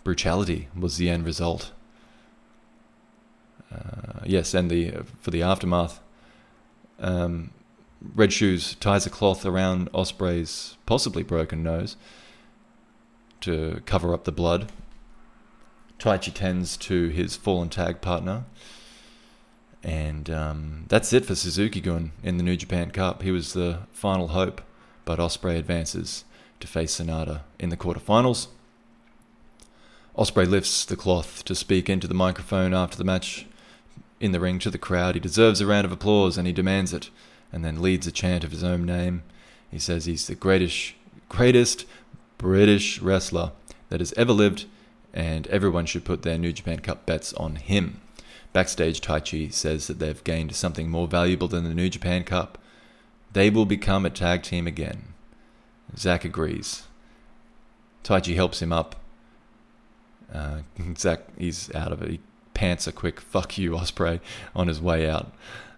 brutality was the end result. Uh, yes, and the for the aftermath, um, Red Shoes ties a cloth around Ospreay's possibly broken nose to cover up the blood Taichi tends to his fallen tag partner. And um, that's it for Suzuki-gun in the New Japan Cup. He was the final hope, but Ospreay advances to face Sanada in the quarterfinals. Ospreay lifts the cloth to speak into the microphone after the match in the ring to the crowd. He deserves a round of applause and he demands it, and then leads a chant of his own name. He says he's the greatest, greatest British wrestler that has ever lived and everyone should put their New Japan Cup bets on him. Backstage, Taichi says that they've gained something more valuable than the New Japan Cup. They will become a tag team again. Zack agrees. Taichi helps him up. Uh, Zack, he's out of it. He pants a quick "fuck you, Ospreay, on his way out.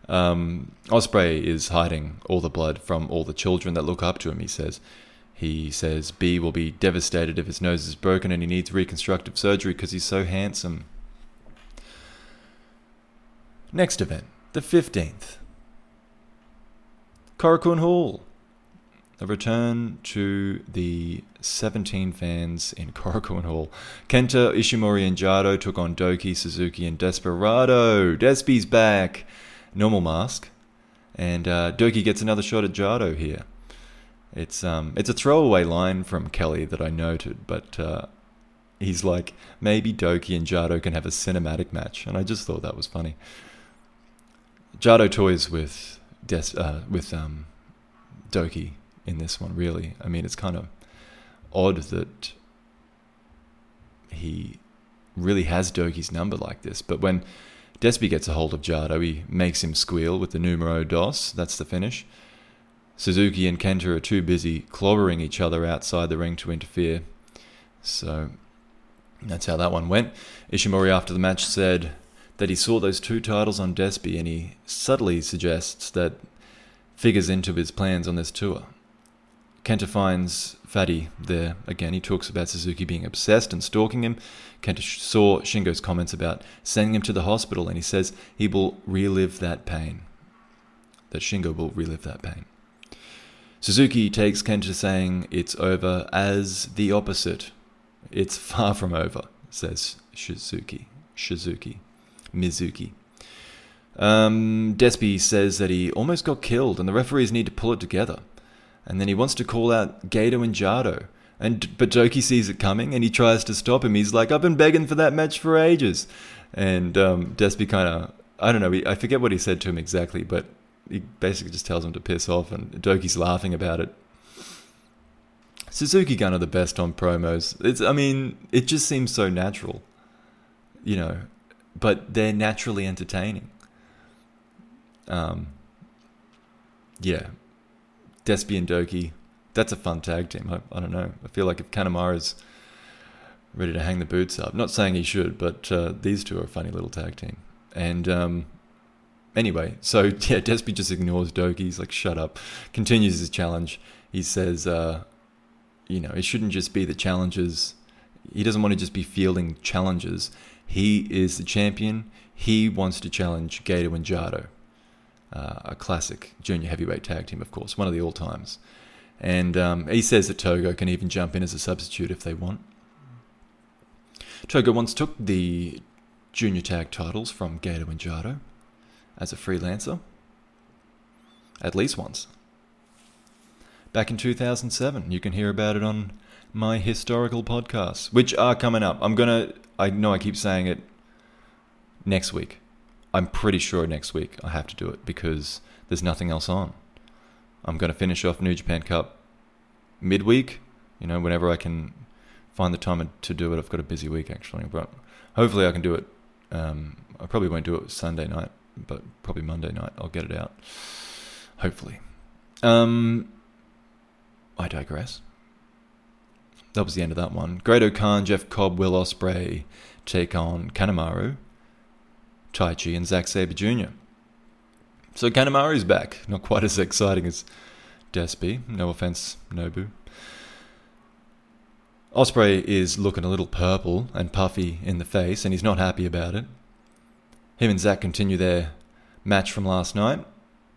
Um, Ospreay is hiding all the blood from all the children that look up to him. He says, he says Bea will be devastated if his nose is broken and he needs reconstructive surgery because he's so handsome. Next event, the 15th. Korakuen Hall. A return to the 17 fans in Korakuen Hall. Kenta, Ishimori, and Jado took on Douki, Suzuki, and Desperado. Despi's back. Normal mask. And uh, Douki gets another shot at Jado here. It's um, it's a throwaway line from Kelly that I noted, but uh, he's like, maybe Douki and Jado can have a cinematic match, and I just thought that was funny. Jado toys with Des- uh, with um, Douki in this one, really. I mean, it's kind of odd that he really has Douki's number like this, but when Despi gets a hold of Jado, he makes him squeal with the numero dos. That's the finish. Suzuki and Kenta are too busy clobbering each other outside the ring to interfere. So that's how that one went. Ishimori, after the match, said that he saw those two titles on Despi and he subtly suggests that figures into his plans on this tour. Kenta finds Fatty there. Again, he talks about Suzuki being obsessed and stalking him. Kenta saw Shingo's comments about sending him to the hospital and he says he will relive that pain. That Shingo will relive that pain. Suzuki takes Kenta saying it's over as the opposite. It's far from over, says Shizuki. Shizuki. Mizuki. Um, Despi says that he almost got killed and the referees need to pull it together. And then he wants to call out Gedo and Jado. And but Douki sees it coming and he tries to stop him. He's like, I've been begging for that match for ages. And um, Despi kind of, I don't know, I forget what he said to him exactly, but he basically just tells him to piss off, and Douki's laughing about it. Suzuki Gun are the best on promos. It's, I mean, it just seems so natural, you know, but they're naturally entertaining. Um, yeah, Despi and Douki. that's a fun tag team. I, I don't know. I feel like if Kanemaru's ready to hang the boots up, not saying he should, but uh, these two are a funny little tag team. And um, Anyway, so yeah, Despi just ignores Douki. He's like, shut up. Continues his challenge. He says, uh, you know, it shouldn't just be the challenges. He doesn't want to just be fielding challenges. He is the champion. He wants to challenge Gedo and Jado. Uh, a classic junior heavyweight tag team, of course, one of the all times. And um, he says that Togo can even jump in as a substitute if they want. Togo once took the junior tag titles from Gedo and Jado as a freelancer. At least once. Back in 2007, you can hear about it on my historical podcasts, which are coming up. I'm gonna, I know I keep saying it next week. I'm pretty sure next week I have to do it because there's nothing else on. I'm going to finish off New Japan Cup midweek, you know, whenever I can find the time to do it. I've got a busy week actually, but hopefully I can do it. Um, I probably won't do it Sunday night but probably Monday night I'll get it out. Hopefully. Um, I digress. That was the end of that one. Great-O-Khan, Jeff Cobb, Will Ospreay take on Kanemaru, Taichi, and Zack Sabre Jr. So Kanemaru's back. Not quite as exciting as Despi. No offense, Nobu. Ospreay is looking a little purple and puffy in the face, and he's not happy about it. Him and Zack continue their match from last night,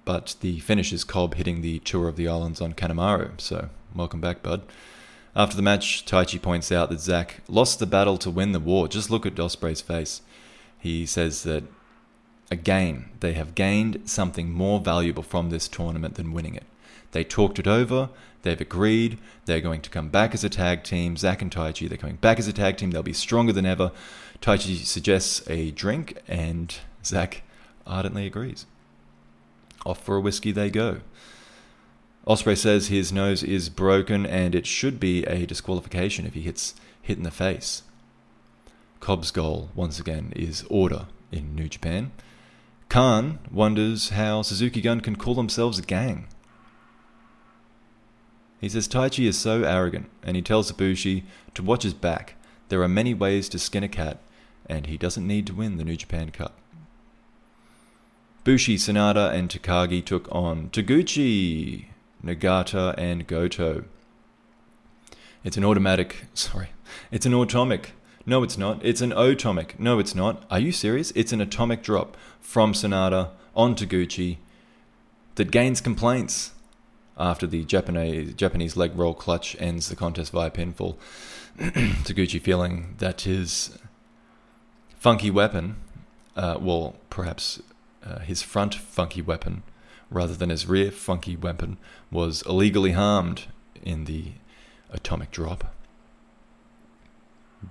but the finish is Cobb hitting the Tour of the Islands on Kanemaru. So, welcome back, bud. After the match, Taichi points out that Zack lost the battle to win the war. Just look at Ospreay's face. He says that, again, they have gained something more valuable from this tournament than winning it. They talked it over, they've agreed, they're going to come back as a tag team. Zack and Taichi, they're coming back as a tag team, they'll be stronger than ever. Taichi suggests a drink, and Zack ardently agrees. Off for a whiskey they go. Ospreay says his nose is broken and it should be a disqualification if he hits hit in the face. Cobb's goal, once again, is order in New Japan. Khan wonders how Suzuki Gun can call themselves a gang. He says Taichi is so arrogant, and he tells Ibushi to watch his back. There are many ways to skin a cat, and he doesn't need to win the New Japan Cup. Bushi, Sanada, and Takagi took on Taguchi, Nagata, and Goto. It's an automatic. Sorry. It's an atomic. No, it's not. It's an atomic. No, it's not. Are you serious? It's an atomic drop from Sanada onto Gucci that gains complaints. after the Japanese Japanese leg roll clutch ends the contest via pinfall. Taguchi feeling that his funky weapon, uh, well, perhaps uh, his front funky weapon, rather than his rear funky weapon, was illegally harmed in the atomic drop.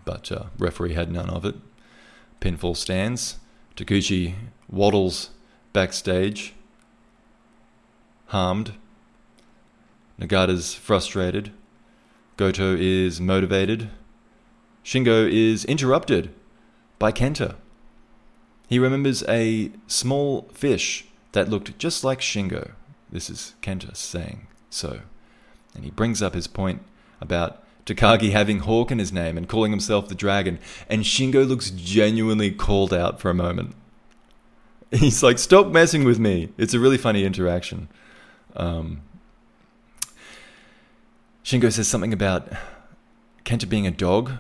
But uh, referee had none of it. Pinfall stands. Taguchi waddles backstage, harmed. Nagata's frustrated. Goto is motivated. Shingo is interrupted by Kenta. He remembers a small fish that looked just like Shingo. This is Kenta saying so. And he brings up his point about Takagi having Hawk in his name and calling himself the dragon, and Shingo looks genuinely called out for a moment. He's like, "Stop messing with me." It's a really funny interaction. Um, Shingo says something about Kenta being a dog.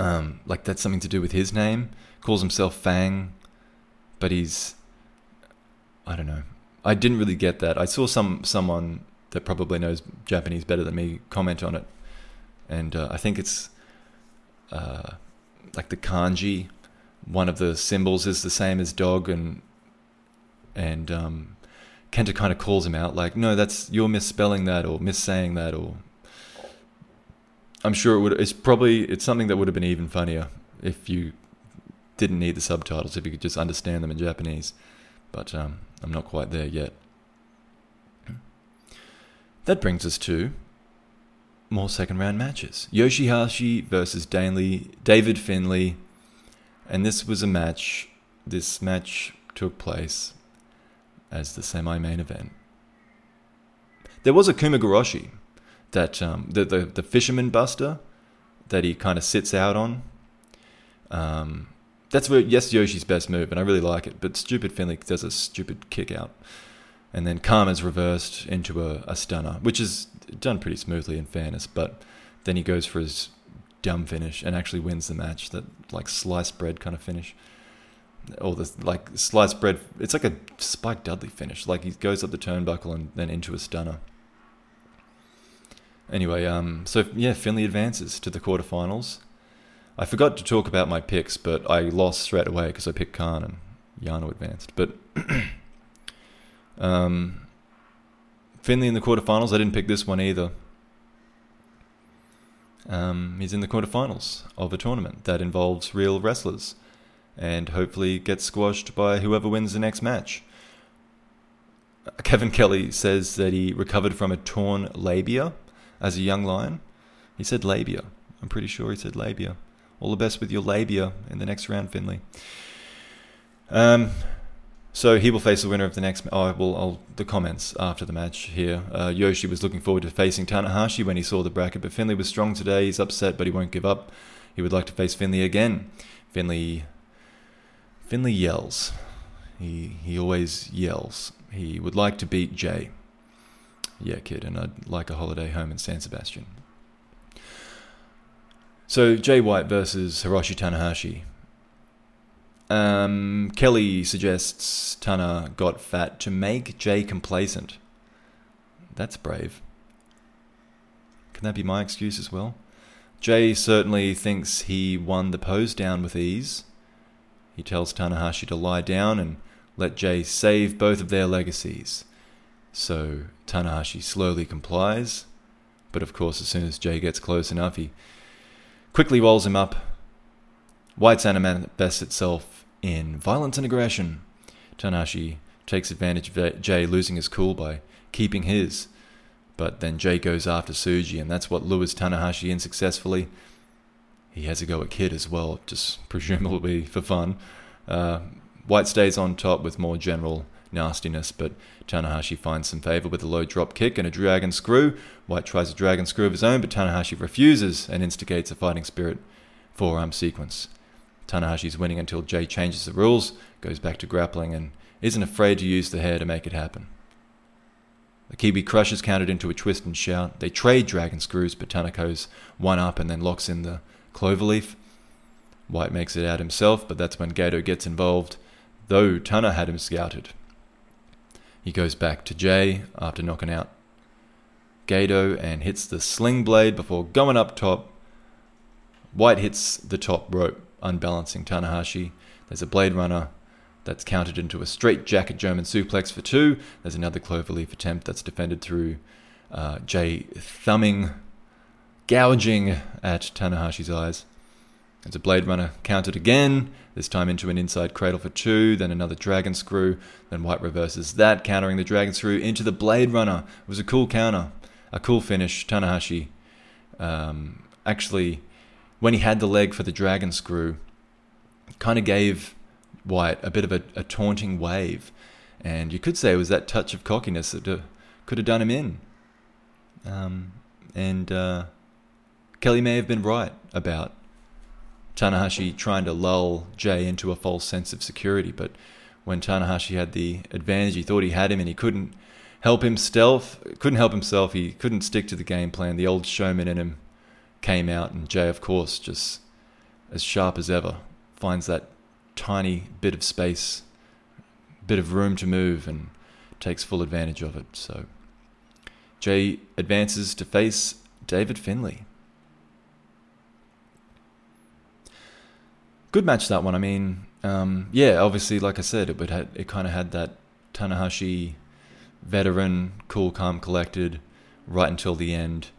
Um, like that's something to do with his name. Calls himself Fang, but he's I don't know. I didn't really get that. I saw some someone that probably knows Japanese better than me comment on it, and uh, I think it's uh, like the kanji. One of the symbols is the same as dog, and and um, Kenta kind of calls him out, like, "No, that's you're misspelling that or missaying that," or I'm sure it would. It's probably it's something that would have been even funnier if you didn't need the subtitles, if you could just understand them in Japanese. But um, I'm not quite there yet. That brings us to more second round matches. Yoshihashi versus Daly, David Finlay. And this was a match, this match took place as the semi main event. There was a Kumagoroshi, that um, the, the, the fisherman buster that he kind of sits out on. Um, that's where yes Yoshi's best move, and I really like it. But stupid Finlay does a stupid kick out, and then Karma's reversed into a, a stunner, which is done pretty smoothly in fairness. But then he goes for his dumb finish and actually wins the match. That like sliced bread kind of finish, or the like sliced bread. It's like a Spike Dudley finish. Like he goes up the turnbuckle and then into a stunner. Anyway, um, so yeah, Finlay advances to the quarterfinals. I forgot to talk about my picks, but I lost straight away because I picked Khan and Yano advanced. But um, Finlay in the quarterfinals. I didn't pick this one either. Um, he's in the quarterfinals of a tournament that involves real wrestlers, and hopefully gets squashed by whoever wins the next match. Kevin Kelly says that he recovered from a torn labia as a young lion. He said labia. I'm pretty sure he said labia. All the best with your labia in the next round, Finlay. Um, so he will face the winner of the next. Oh, well, I'll, the comments after the match here. Uh, Yoshi was looking forward to facing Tanahashi when he saw the bracket, but Finlay was strong today. He's upset, but he won't give up. He would like to face Finlay again. Finlay, Finlay yells. He he always yells. He would like to beat Jay. Yeah, kid, and I'd like a holiday home in San Sebastian. So Jay White versus Hiroshi Tanahashi. Um, Kelly suggests Tana got fat to make Jay complacent. That's brave. Can that be my excuse as well? Jay certainly thinks he won the pose down with ease. He tells Tanahashi to lie down and let Jay save both of their legacies. So Tanahashi slowly complies, but of course, as soon as Jay gets close enough, he quickly rolls him up. White's manifests itself in violence and aggression. Tanahashi takes advantage of Jay losing his cool by keeping his, but then Jay goes after Tsuji, and that's what lures Tanahashi in successfully. He has a go at Kidd as well, just presumably for fun. Uh, White stays on top with more general nastiness, but Tanahashi finds some favor with a low drop kick and a dragon screw. White tries a dragon screw of his own, but Tanahashi refuses and instigates a fighting spirit forearm sequence. Tanahashi's winning until Jay changes the rules, goes back to grappling, and isn't afraid to use the hair to make it happen. The Kiwi crushes countered into a twist and shout. They trade dragon screws, but Tanako's one up and then locks in the cloverleaf. White makes it out himself, but that's when Gedo gets involved, though Tana had him scouted. He goes back to Jay after knocking out Gedo and hits the sling blade before going up top. White hits the top rope, unbalancing Tanahashi. There's a blade runner that's countered into a straight jacket German suplex for two. There's another cloverleaf attempt that's defended through uh, Jay thumbing, gouging at Tanahashi's eyes. There's a Blade Runner countered again, this time into an inside cradle for two, then another Dragon Screw. Then White reverses that, countering the Dragon Screw into the Blade Runner. It was a cool counter, a cool finish. Tanahashi um, actually, when he had the leg for the Dragon Screw, kind of gave White a bit of a, a, taunting wave. And you could say it was that touch of cockiness that uh, could have done him in. Um, and uh, Kelly may have been right about Tanahashi trying to lull Jay into a false sense of security. But when Tanahashi had the advantage, he thought he had him and he couldn't help himself. Couldn't help himself. He couldn't stick to the game plan. The old showman in him came out, and Jay, of course, just as sharp as ever, finds that tiny bit of space, bit of room to move, and takes full advantage of it. So Jay advances to face David Finlay. good match that one. I mean, um, yeah, obviously, like I said, it would had, it kind of had that Tanahashi veteran, cool, calm, collected, right until the end.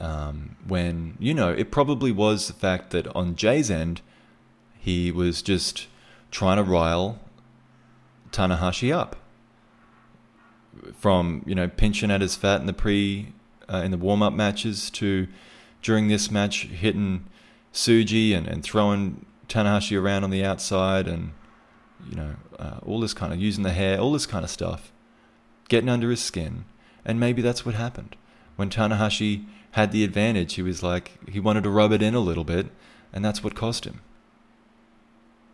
Um, when you know, it probably was the fact that on Jay's end, he was just trying to rile Tanahashi up from you know pinching at his fat in the pre uh, in the warm up matches to during this match hitting Tsuji and, and throwing Tanahashi around on the outside and you know uh, all this kind of using the hair, all this kind of stuff, getting under his skin, and maybe that's what happened. When Tanahashi had the advantage. He was like he wanted to rub it in a little bit, and that's what cost him.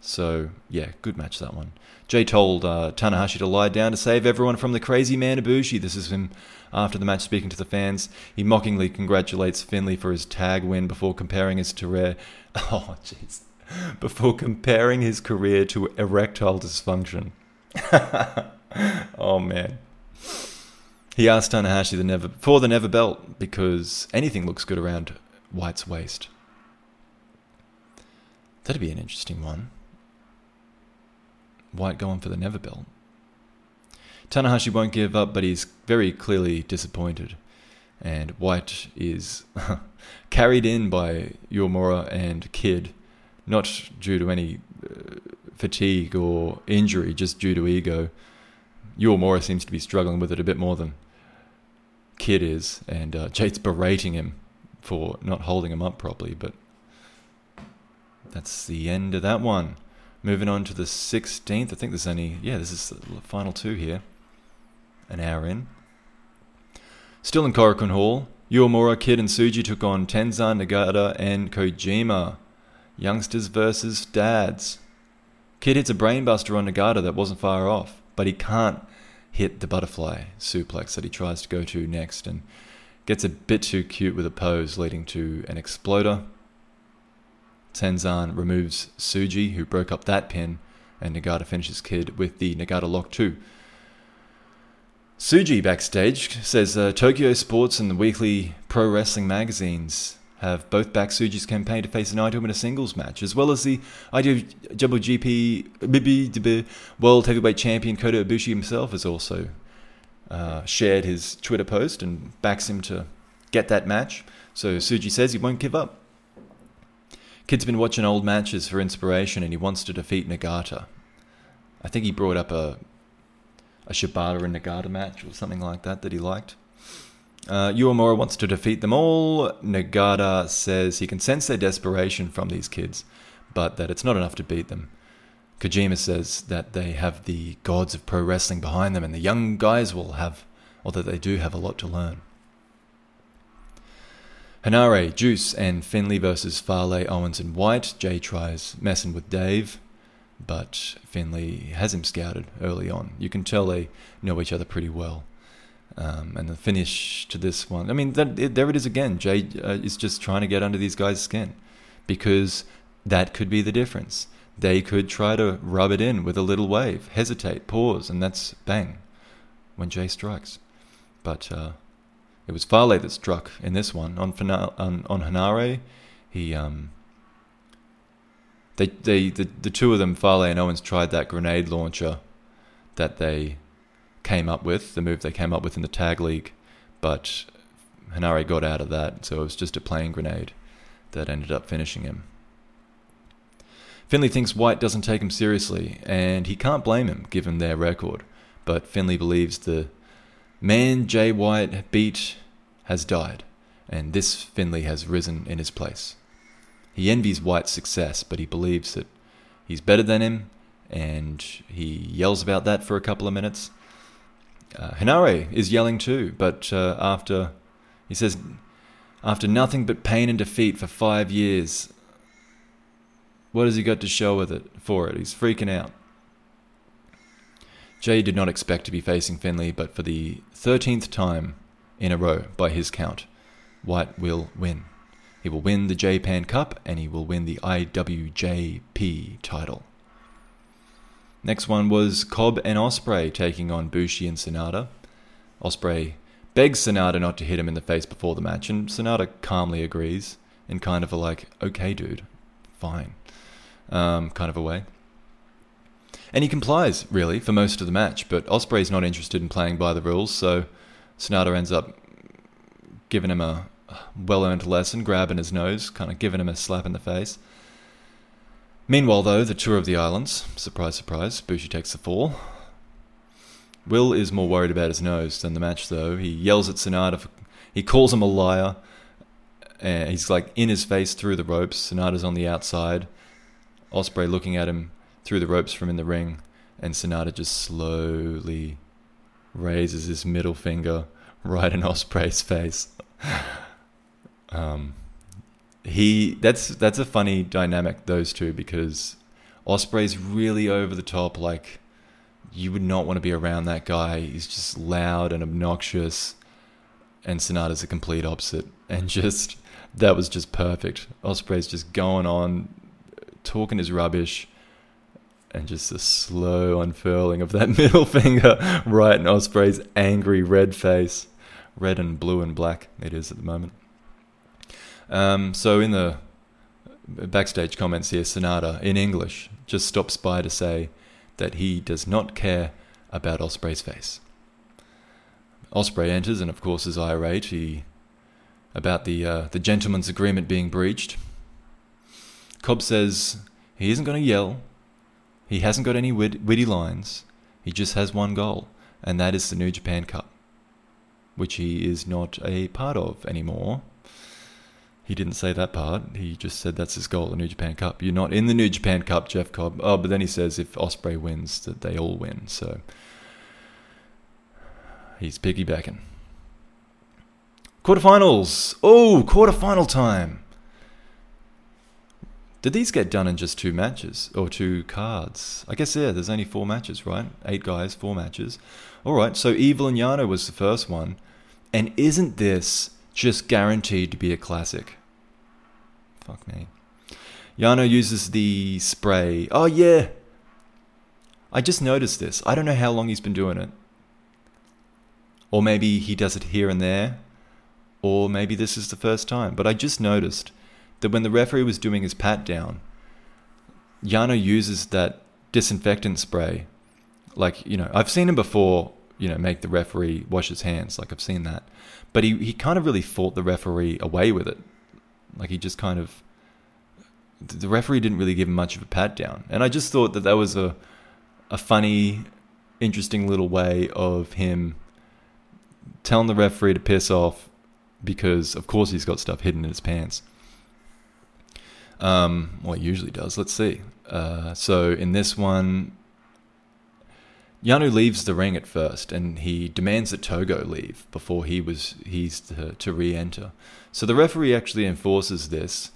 So yeah, good match that one. Jay told uh, Tanahashi to lie down to save everyone from the crazy man Ibushi. This is him after the match speaking to the fans. He mockingly congratulates Finlay for his tag win before comparing his to Rare. Oh jeez before comparing his career to erectile dysfunction. oh man. He asked Tanahashi the never for the never belt because anything looks good around White's waist. That'd be an interesting one. White going for the never belt. Tanahashi won't give up, but he's very clearly disappointed. And White is carried in by Uemura and Kidd not due to any uh, fatigue or injury, just due to ego. Uemura seems to be struggling with it a bit more than Kidd is, and uh, Jade's berating him for not holding him up properly, but that's the end of that one. Moving on to the 16th. I think there's only, yeah, this is the final two here. An hour in. Still in Korakuen Hall, Uemura, Kidd, and Tsuji took on Tenzan, Nagata, and Kojima. Youngsters versus dads. Kid hits a brainbuster on Nagata that wasn't far off, but he can't hit the butterfly suplex that he tries to go to next and gets a bit too cute with a pose, leading to an exploder. Tenzan removes Tsuji, who broke up that pin, and Nagata finishes Kidd with the Nagata Lock 2. Tsuji backstage says uh, Tokyo Sports and the weekly pro wrestling magazines have both backed Tsuji's campaign to face Naito in a singles match, as well as the IWGP World Heavyweight Champion Kota Ibushi himself has also uh, shared his Twitter post and backs him to get that match. So Tsuji says he won't give up. Kidd's been watching old matches for inspiration and he wants to defeat Nagata. I think he brought up a a Shibata and Nagata match or something like that that he liked. Uh, Uemura wants to defeat them all. Nagata says he can sense their desperation from these kids, but that it's not enough to beat them. Kojima says that they have the gods of pro wrestling behind them, and the young guys will have, or that they do have a lot to learn. Henare, Juice, and Finlay versus Fale, Owens, and White. Jay tries messing with Dave, but Finlay has him scouted early on. You can tell they know each other pretty well. Um, and the finish to this one, I mean, that, it, there it is again. Jay uh, is just trying to get under these guys' skin because that could be the difference. They could try to rub it in with a little wave, hesitate, pause, and that's bang. when Jay strikes. But uh, it was Fale that struck in this one on Fina- on, on Henare. He um, they they the, the two of them, Fale and Owens, tried that grenade launcher that they came up with, the move they came up with in the tag league, but Henare got out of that, so it was just a plain grenade that ended up finishing him. Finlay thinks White doesn't take him seriously, and he can't blame him given their record. But Finlay believes the man Jay White beat has died, and this Finlay has risen in his place. He envies White's success, but he believes that he's better than him, and he yells about that for a couple of minutes. Uh, Henare is yelling too, but uh, after he says, after nothing but pain and defeat for five years, what has he got to show with it for it? He's freaking out. Jay did not expect to be facing Finlay, but for the 13th time in a row, by his count, White will win. He will win the J-Pan Cup and he will win the IWJP title. Next one was Cobb and Ospreay taking on Bushi and Sanada. Ospreay begs Sanada not to hit him in the face before the match, and Sanada calmly agrees in kind of a like, okay, dude, fine, um, kind of a way. And he complies, really, for most of the match, but Ospreay's not interested in playing by the rules, so Sanada ends up giving him a well earned lesson, grabbing his nose, kind of giving him a slap in the face. Meanwhile, though, the tour of the islands, surprise, surprise, Bushi takes the fall. Will is more worried about his nose than the match, though. He yells at Sanada, for, he calls him a liar. And he's like in his face through the ropes. Sanada's on the outside. Ospreay looking at him through the ropes from in the ring, and Sanada just slowly raises his middle finger right in Ospreay's face. um, he that's that's a funny dynamic those two because Ospreay's really over the top like you would not want to be around that guy. He's just loud and obnoxious and Sanada's a complete opposite and just that was just perfect. Ospreay's just going on talking his rubbish and just the slow unfurling of that middle finger right in Ospreay's angry red face. Red and blue and black it is at the moment. Um, so in the backstage comments here, Sanada, in English, just stops by to say that he does not care about Ospreay's face. Ospreay enters and, of course, is irate. He about the uh, the gentleman's agreement being breached. Cobb says he isn't going to yell. He hasn't got any wit- witty lines. He just has one goal, and that is the New Japan Cup, which he is not a part of anymore. He didn't say that part. He just said that's his goal, the New Japan Cup. You're not in the New Japan Cup, Jeff Cobb. Oh, but then he says if Ospreay wins, that they all win. So he's piggybacking. Quarterfinals. Oh, quarterfinal time. Did these get done in just two matches or two cards? I guess yeah. There's only four matches, right? Eight guys, four matches. All right. So Evil and Yano was the first one, and isn't this just guaranteed to be a classic? Fuck me. Yano uses the spray. Oh, yeah. I just noticed this. I don't know how long he's been doing it. Or maybe he does it here and there. Or maybe this is the first time. But I just noticed that when the referee was doing his pat down, Yano uses that disinfectant spray. Like, you know, I've seen him before, you know, make the referee wash his hands. Like, I've seen that. But he, he kind of really fought the referee away with it. Like he just kind of the referee didn't really give him much of a pat down, and I just thought that that was a a funny, interesting little way of him telling the referee to piss off because of course he's got stuff hidden in his pants. Um, well, he usually does. Let's see. Uh, so in this one, Yano leaves the ring at first, and he demands that Togo leave before he was he's to, to re-enter. So the referee actually enforces this,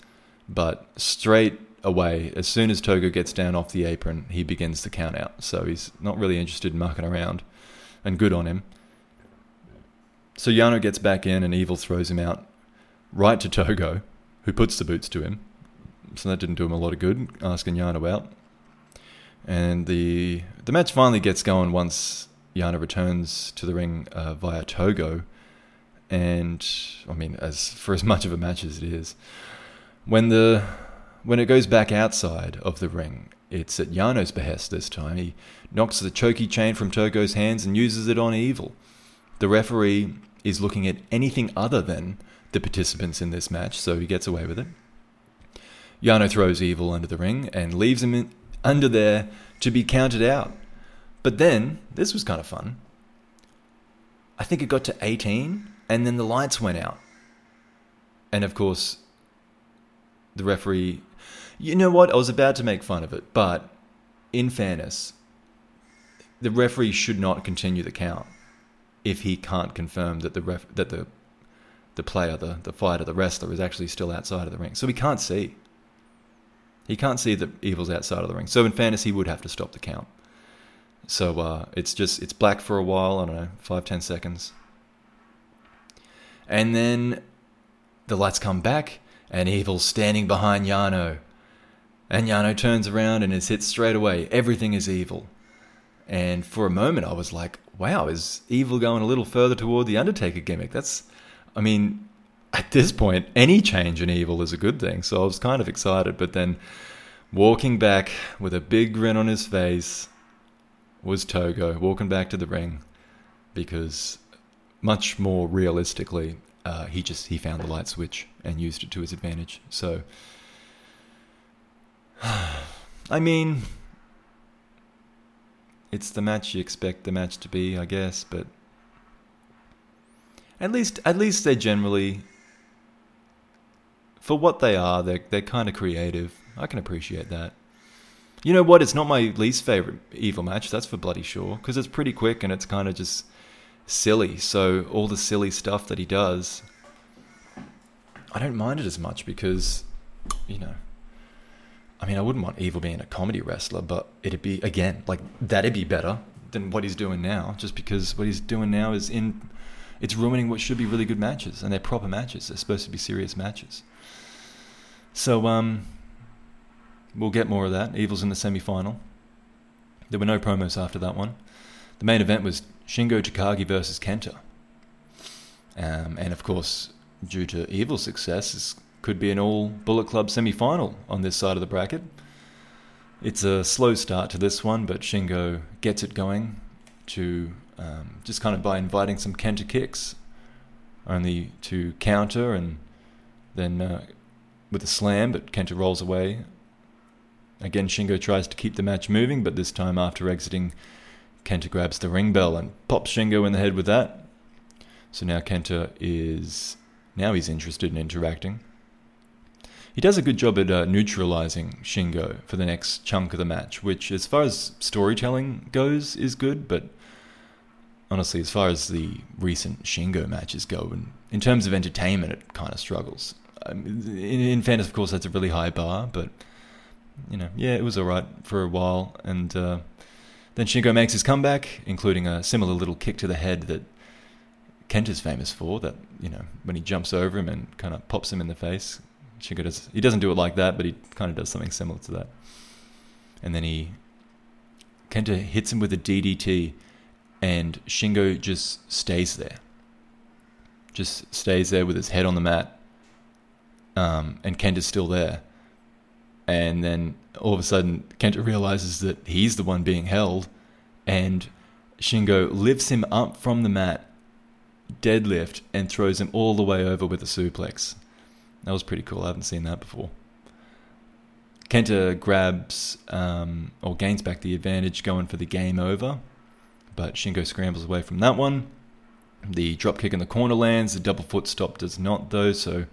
but straight away, as soon as Togo gets down off the apron, he begins to count out. So he's not really interested in mucking around, and good on him. So Yano gets back in, and Evil throws him out right to Togo, who puts the boots to him. So that didn't do him a lot of good, asking Yano out. And the the match finally gets going once Yano returns to the ring uh, via Togo, and I mean, as for as much of a match as it is, when the when it goes back outside of the ring, it's at Yano's behest this time. He knocks the choky chain from Togo's hands and uses it on Evil. The referee is looking at anything other than the participants in this match, so he gets away with it. Yano throws Evil under the ring and leaves him in, under there to be counted out. But then, this was kind of fun. I think it got to 18, and then the lights went out. And of course, the referee. You know what? I was about to make fun of it, but in fairness, the referee should not continue the count if he can't confirm that the ref, that the the player, the, the fighter, the wrestler is actually still outside of the ring. So he can't see. He can't see that evil's outside of the ring. So in fairness, he would have to stop the count. So uh, it's just it's black for a while. I don't know, five ten seconds, and then the lights come back, and evil's standing behind Yano, and Yano turns around and is hit straight away. Everything is evil, and for a moment I was like, "Wow, is evil going a little further toward the Undertaker gimmick?" That's, I mean, at this point, any change in evil is a good thing. So I was kind of excited, but then walking back with a big grin on his face was Togo walking back to the ring because much more realistically, uh, he just he found the light switch and used it to his advantage. So, I mean, it's the match you expect the match to be, I guess, but at least at least they're generally for what they are, they're they're kind of creative. I can appreciate that. You know what? It's not my least favorite evil match. That's for bloody sure because it's pretty quick and it's kind of just silly. So all the silly stuff that he does, I don't mind it as much because, you know, I mean, I wouldn't want Evil being a comedy wrestler, but it'd be again like that'd be better than what he's doing now. Just because what he's doing now is in, it's ruining what should be really good matches, and they're proper matches. They're supposed to be serious matches. So um, we'll get more of that. Evil's in the semi final. There were no promos after that one. The main event was Shingo Takagi versus Kenta. Um, and of course, due to evil success, this could be an all Bullet Club semi final on this side of the bracket. It's a slow start to this one, but Shingo gets it going to um, just kind of by inviting some Kenta kicks, only to counter and then uh, with a slam, but Kenta rolls away Again, Shingo tries to keep the match moving, but this time after exiting, Kenta grabs the ring bell and pops Shingo in the head with that. So now Kenta is. Now he's interested in interacting. He does a good job at uh, neutralizing Shingo for the next chunk of the match, which, as far as storytelling goes, is good, but honestly, as far as the recent Shingo matches go, and in terms of entertainment, it kind of struggles. Um, in, in fairness, of course, that's a really high bar, but you know, yeah, it was alright for a while. And uh, then Shingo makes his comeback, including a similar little kick to the head that Kent is famous for. That you know, when he jumps over him and kind of pops him in the face. Shingo does. He doesn't do it like that, but he kind of does something similar to that. And then he Kenta hits him with a DDT, and Shingo just stays there. Just stays there with his head on the mat. Um, and Kenta's still there and then all of a sudden Kenta realizes that he's the one being held, and Shingo lifts him up from the mat, deadlift, and throws him all the way over with a suplex. That was pretty cool. I haven't seen that before. Kenta grabs um, or gains back the advantage, going for the game over, but Shingo scrambles away from that one. The drop kick in the corner lands. The double foot stop does not, though. So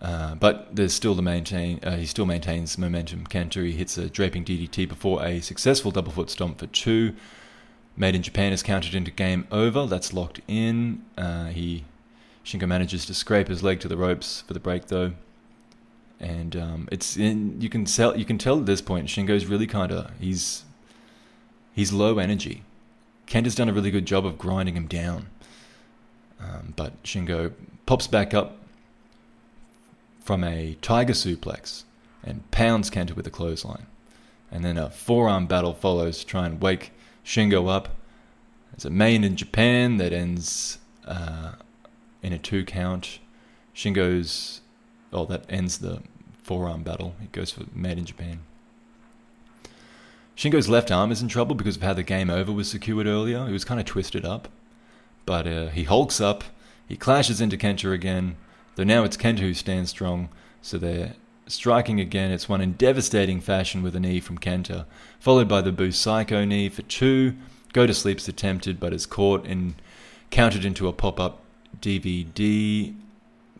uh, but there's still the maintain. Uh, he still maintains momentum. He hits a draping DDT before a successful double foot stomp for two. Made in Japan is counted into game over. That's locked in. Uh, he Shingo manages to scrape his leg to the ropes for the break though, and um, it's in, you can tell you can tell at this point Shingo's really kind of he's he's low energy. Kenta's done a really good job of grinding him down, um, but Shingo pops back up from a tiger suplex and pounds Kenta with a clothesline. And then a forearm battle follows to try and wake Shingo up. There's a Made in Japan that ends uh, in a two count. Shingo's, oh, that ends the forearm battle. It goes for made in Japan. Shingo's left arm is in trouble because of how the game over was secured earlier. It was kind of twisted up. But uh, he hulks up, he clashes into Kenta again, though now it's Kenta who stands strong, so they're striking again. It's one in devastating fashion with a knee from Kenta, followed by the Busaiku knee for two. Go to sleep's attempted, but is caught and countered into a pop up DVD.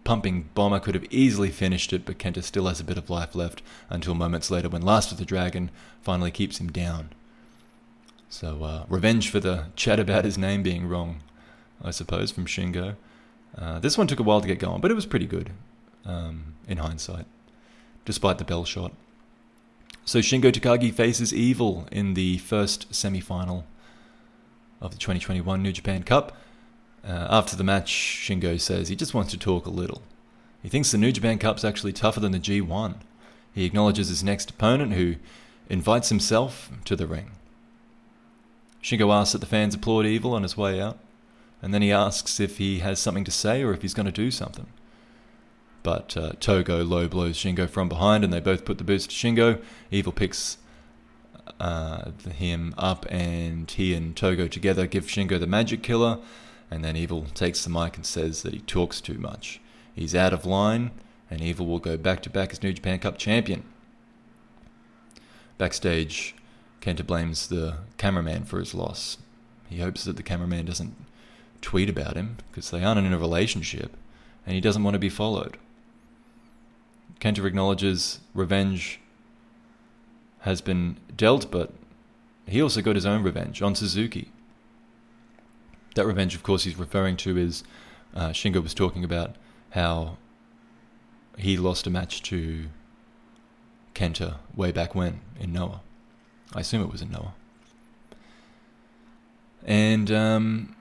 Pumping Bomber could have easily finished it, but Kenta still has a bit of life left until moments later when Last of the Dragon finally keeps him down. So, uh, revenge for the chat about his name being wrong, I suppose, from Shingo. Uh, this one took a while to get going, but it was pretty good um, in hindsight, despite the bell shot. So Shingo Takagi faces Evil in the first semi-final of the 2021 New Japan Cup. Uh, after the match, Shingo says he just wants to talk a little. He thinks the New Japan Cup's actually tougher than the G1. He acknowledges his next opponent, who invites himself to the ring. Shingo asks that the fans applaud Evil on his way out, and then he asks if he has something to say or if he's going to do something. But uh, Togo low blows Shingo from behind, and they both put the boost to Shingo. Evil picks uh, him up, and he and Togo together give Shingo the magic killer. And then Evil takes the mic and says that he talks too much. He's out of line, and Evil will go back to back as New Japan Cup champion. Backstage, Kenta blames the cameraman for his loss. He hopes that the cameraman doesn't tweet about him because they aren't in a relationship, and he doesn't want to be followed. Kenta acknowledges revenge has been dealt, but he also got his own revenge on Suzuki. That revenge, of course, he's referring to is uh, Shingo was talking about how he lost a match to Kenta way back when in Noah. I assume it was in Noah. And um,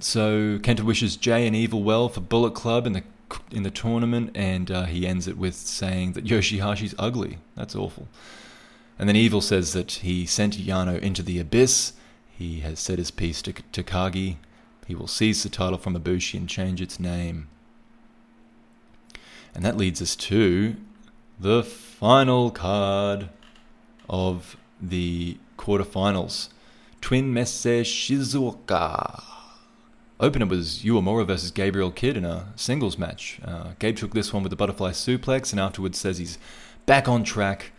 so Kenta wishes Jay and Evil well for Bullet Club in the in the tournament, and uh, he ends it with saying that Yoshihashi's ugly. That's awful. And then Evil says that he sent Yano into the abyss. He has said his piece to Takagi. He will seize the title from Ibushi and change its name. And that leads us to the final card of the quarterfinals. Twin Messe Shizuoka. Opener was Uemura versus Gabriel Kidd in a singles match. Uh, Gabe took this one with a butterfly suplex and afterwards says he's back on track.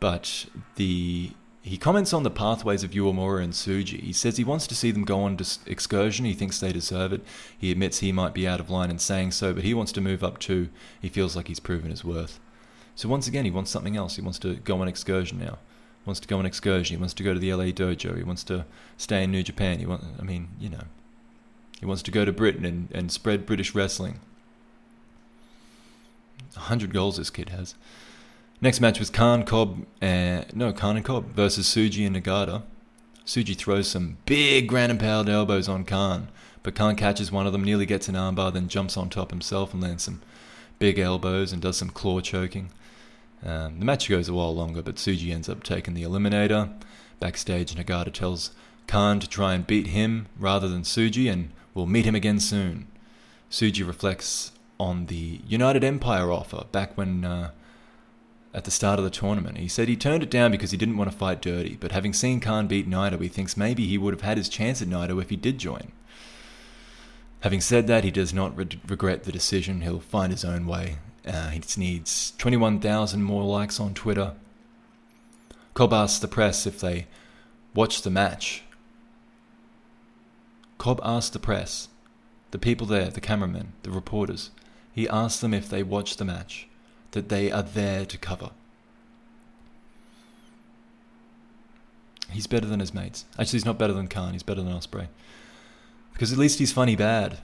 But the he comments on the pathways of Uemura and Tsuji. He says he wants to see them go on excursion. He thinks they deserve it. He admits he might be out of line in saying so, but he wants to move up too. He feels like he's proven his worth. So once again, he wants something else. He wants to go on excursion now. Wants to go on excursion. He wants to go to the LA dojo. He wants to stay in New Japan. He want, I mean, you know, he wants to go to Britain and, and spread British wrestling. A hundred goals this kid has. Next match was Khan Cobb, uh, no Khan and Cobb versus Tsuji and Nagata. Tsuji throws some big ground and pound elbows on Khan, but Khan catches one of them, nearly gets an armbar, then jumps on top himself and lands some big elbows and does some claw choking. Um, the match goes a while longer, but Tsuji ends up taking the eliminator. Backstage, Nagata tells Khan to try and beat him rather than Tsuji, and we'll meet him again soon. Tsuji reflects on the United Empire offer back when uh, at the start of the tournament. He said he turned it down because he didn't want to fight dirty, but having seen Khan beat Naito, he thinks maybe he would have had his chance at Naito if he did join. Having said that, he does not re- regret the decision. He'll find his own way. Uh, he just needs 21,000 more likes on Twitter. Cobb asked the press if they watched the match. Cobb asked the press, the people there, the cameramen, the reporters, he asked them if they watched the match that they are there to cover. He's better than his mates. Actually, he's not better than Khan. He's better than Ospreay. Because at least he's funny bad,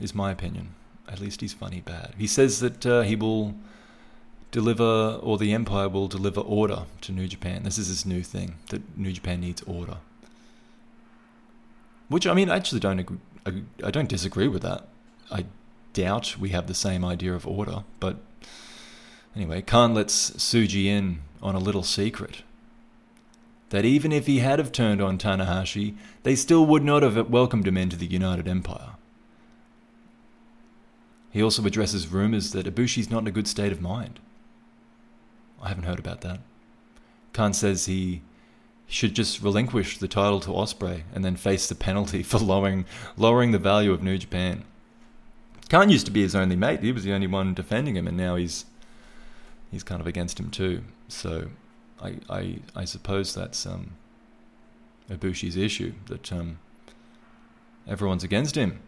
is my opinion. At least he's funny bad. He says that uh, he will deliver, or the Empire will deliver order to New Japan. This is his new thing, that New Japan needs order. Which, I mean, I actually don't agree, I don't disagree with that. I doubt we have the same idea of order, but Anyway, Khan lets Tsuji in on a little secret. that even if he had have turned on Tanahashi, they still would not have welcomed him into the United Empire. He also addresses rumours that Ibushi's not in a good state of mind. I haven't heard about that. Khan says he should just relinquish the title to Ospreay and then face the penalty for lowering lowering the value of New Japan. Khan used to be his only mate. He was the only one defending him, and now he's he's kind of against him too. So I I, I suppose that's um, Ibushi's issue that um, everyone's against him.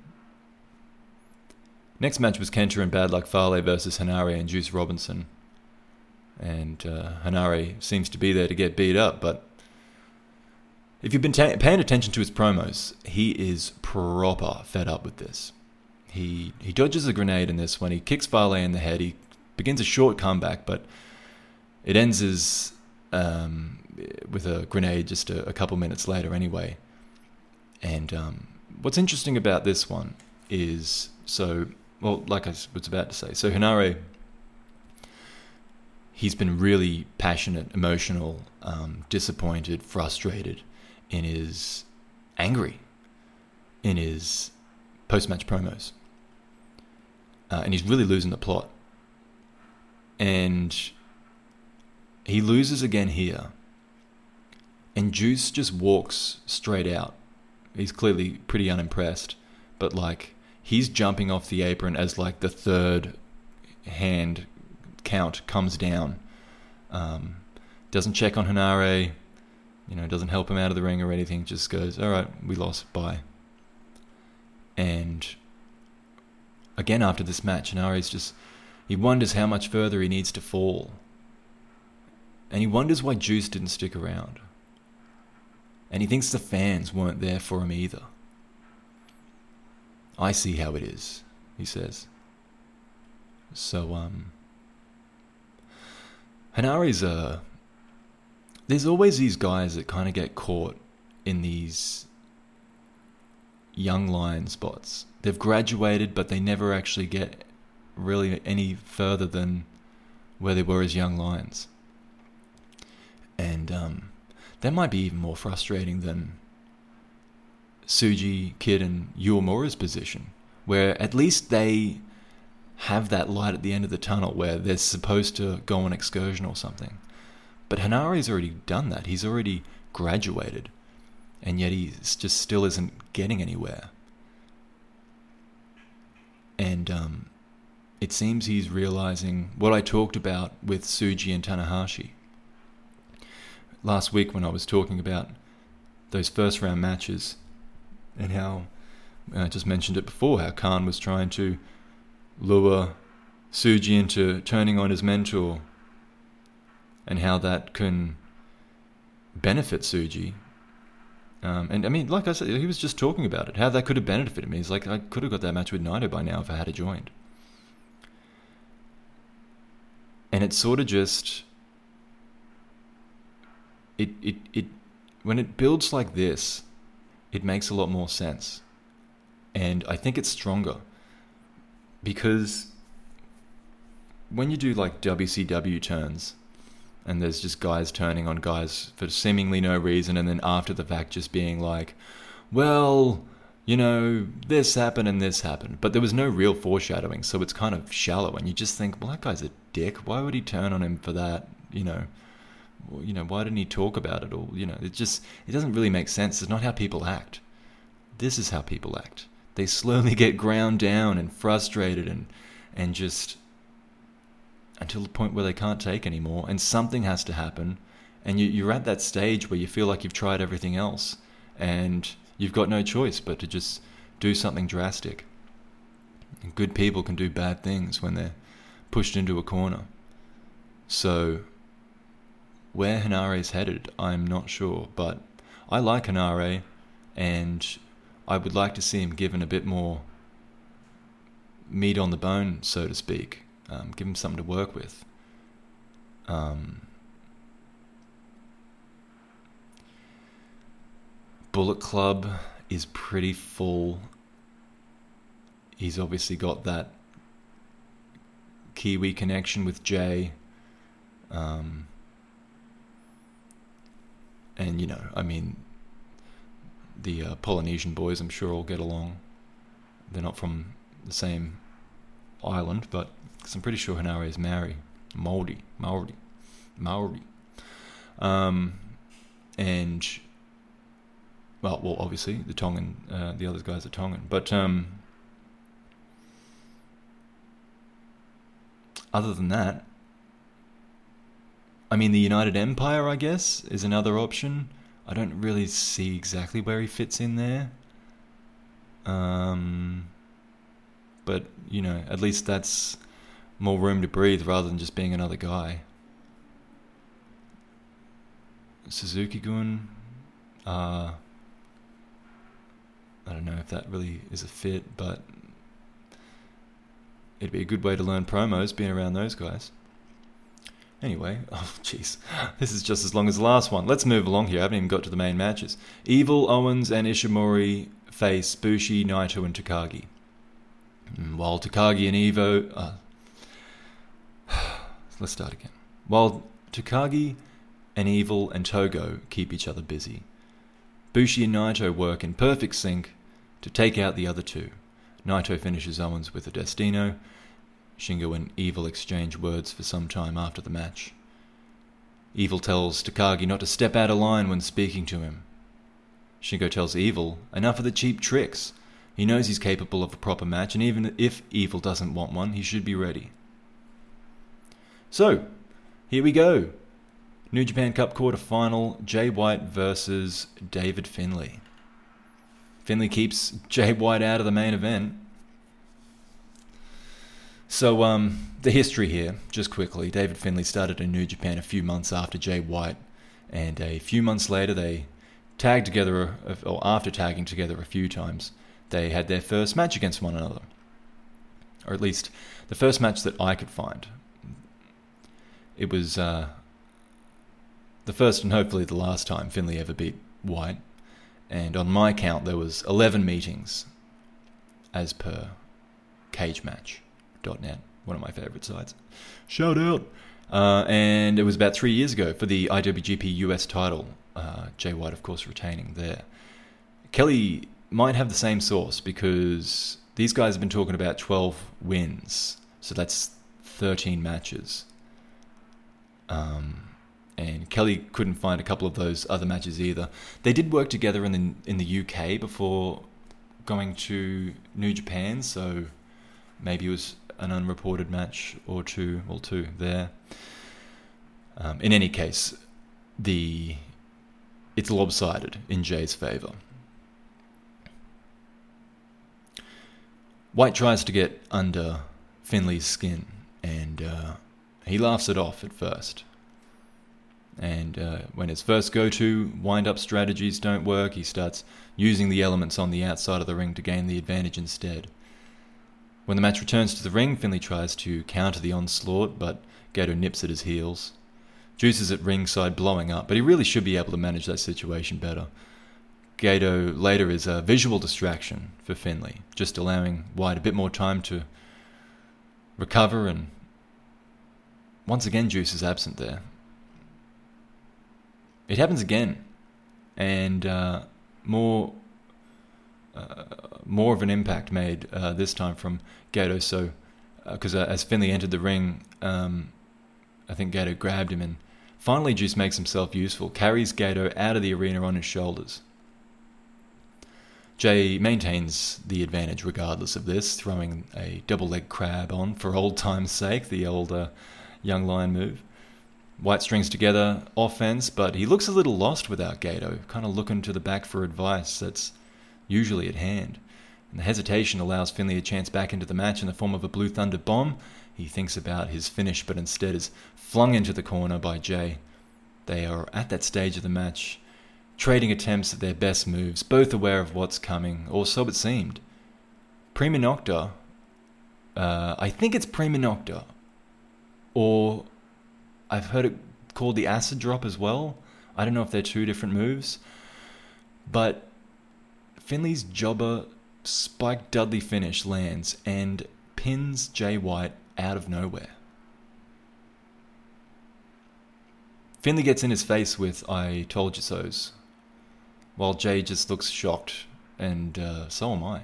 Next match was Kenta and Bad Luck Fale versus Henare and Juice Robinson. And uh, Henare seems to be there to get beat up, but if you've been ta- paying attention to his promos, he is proper fed up with this. He he dodges a grenade in this when he kicks Fale in the head. He begins a short comeback, but it ends as um, with a grenade just a, a, couple minutes later anyway. And um, what's interesting about this one is so well, like I was about to say, so Henare, he's been really passionate, emotional, um, disappointed, frustrated, in his angry, in his post-match promos, uh, and he's really losing the plot. And he loses again here. And Juice just walks straight out. He's clearly pretty unimpressed, but like he's jumping off the apron as like the third hand count comes down. Um, doesn't check on Henare, you know, doesn't help him out of the ring or anything. Just goes, all right, we lost, bye. And again after this match, Henare's just he wonders how much further he needs to fall. And he wonders why Juice didn't stick around. And he thinks the fans weren't there for him either. I see how it is, he says. So, um. Henare's a. There's always these guys that kind of get caught in these young lion spots. They've graduated, but they never actually get really any further than where they were as young lions. And um, that might be even more frustrating than Tsuji, Kidd, and Uemura's position, where at least they have that light at the end of the tunnel where they're supposed to go on excursion or something. But Henare's already done that. He's already graduated, and yet he just still isn't getting anywhere. And um, it seems he's realizing what I talked about with Tsuji and Tanahashi last week when I was talking about those first round matches and how I just mentioned it before how Khan was trying to lure Tsuji into turning on his mentor and how that can benefit Tsuji. Um, and I mean, like I said, he was just talking about it, how that could have benefited me. He's like, I could have got that match with Naito by now if I had joined. And it's sort of just it, it, it when it builds like this, it makes a lot more sense. And I think it's stronger because when you do like WCW turns and there's just guys turning on guys for seemingly no reason and then after the fact just being like, well, you know, this happened and this happened. But there was no real foreshadowing, so it's kind of shallow and you just think, well, that guy's a dick. Why would he turn on him for that? You know, you know, why didn't he talk about it? Or, you know, it just, it doesn't really make sense. It's not how people act. This is how people act. They slowly get ground down and frustrated and, and just until the point where they can't take anymore. And something has to happen. And you, you're at that stage where you feel like you've tried everything else and you've got no choice but to just do something drastic. And good people can do bad things when they're pushed into a corner. So where Henare is headed, I'm not sure, but I like Henare, and I would like to see him given a bit more meat on the bone, so to speak. Um, give him something to work with. Um, Bullet Club is pretty full. He's obviously got that Kiwi connection with Jay. Um, and you know, I mean, the uh, Polynesian boys, I'm sure, all get along. They're not from the same island, but cause I'm pretty sure Henare is Maori. Maori. Maori. Maori. Um, and, well, well, obviously, the Tongan, uh, the other guys are Tongan. But, um, other than that, I mean, the United Empire, I guess, is another option. I don't really see exactly where he fits in there. Um, but, you know, at least that's more room to breathe rather than just being another guy. Suzuki Gun, uh, I don't know if that really is a fit, but it'd be a good way to learn promos being around those guys. Anyway, oh jeez, this is just as long as the last one. Let's move along here. I haven't even got to the main matches. Evil, Owens, and Ishimori face Bushi, Naito, and Takagi. Mm, while Takagi and Evo, uh, let's start again. While Takagi and Evil and Togo keep each other busy, Bushi and Naito work in perfect sync to take out the other two. Naito finishes Owens with a Destino, Shingo and Evil exchange words for some time after the match. Evil tells Takagi not to step out of line when speaking to him. Shingo tells Evil enough of the cheap tricks. He knows he's capable of a proper match, and even if Evil doesn't want one, he should be ready. So, here we go. New Japan Cup quarter final Jay White versus David Finlay. Finlay keeps Jay White out of the main event. So, um, the history here, just quickly. David Finlay started in New Japan a few months after Jay White, and a few months later, they tagged together, or after tagging together a few times, they had their first match against one another. Or at least the first match that I could find. It was uh, the first and hopefully the last time Finlay ever beat White. And on my count, there was 11 meetings as per cagematch.net, one of my favorite sites. Shout out! Uh, and it was about three years ago for the IWGP US title. Uh, Jay White, of course, retaining there. Kelly might have the same source because these guys have been talking about 12 wins. So that's 13 matches. Um, and Kelly couldn't find a couple of those other matches either. They did work together in the in the UK before going to New Japan, so maybe it was an unreported match or two, well, two there. Um, in any case, the it's lopsided in Jay's favour. White tries to get under Finlay's skin, and uh, he laughs it off at first. And uh, when his first go to wind up strategies don't work, he starts using the elements on the outside of the ring to gain the advantage instead. When the match returns to the ring, Finlay tries to counter the onslaught, but Gedo nips at his heels. Juice is at ringside blowing up, but he really should be able to manage that situation better. Gedo later is a visual distraction for Finlay, just allowing White a bit more time to recover, and once again, Juice is absent there. It happens again, and uh, more uh, more of an impact made uh, this time from Gedo. So, because uh, as Finlay entered the ring, um, I think Gedo grabbed him and finally Juice makes himself useful, carries Gedo out of the arena on his shoulders. Jay maintains the advantage regardless of this, throwing a double leg crab on for old time's sake, the old uh, young lion move. White strings together offense, but he looks a little lost without Gedo, kind of looking to the back for advice that's usually at hand. And the hesitation allows Finlay a chance back into the match in the form of a Blue Thunder bomb. He thinks about his finish, but instead is flung into the corner by Jay. They are at that stage of the match, trading attempts at their best moves, both aware of what's coming, or so it seemed. Prima Nocta, uh, I think it's Prima Nocta, or I've heard it called the Acid Drop as well. I don't know if they're two different moves, but Finlay's jobber Spike Dudley finish lands and pins Jay White out of nowhere. Finlay gets in his face with "I told you so's," while Jay just looks shocked, and uh, so am I.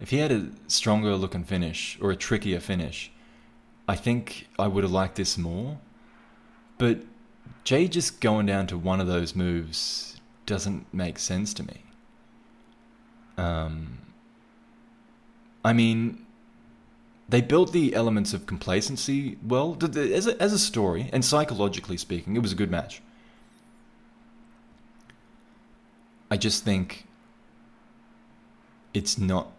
If he had a stronger looking finish or a trickier finish, I think I would have liked this more. But Jay just going down to one of those moves doesn't make sense to me. Um, I mean, they built the elements of complacency well as a, as a story and psychologically speaking, it was a good match. I just think it's not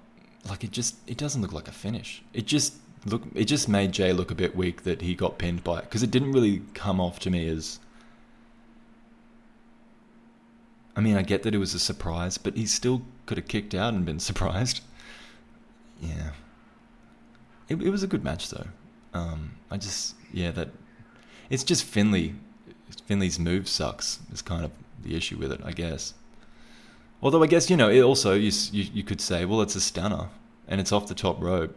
like it just it doesn't look like a finish. It just look it just made Jay look a bit weak that he got pinned by it because it didn't really come off to me as I mean, I get that it was a surprise, but he still could have kicked out and been surprised. Yeah. It, it was a good match, though. Um, I just, yeah, that. It's just Finlay. Finlay's move sucks, is kind of the issue with it, I guess. Although, I guess, you know, it also, you, you, you could say, well, it's a stunner and it's off the top rope.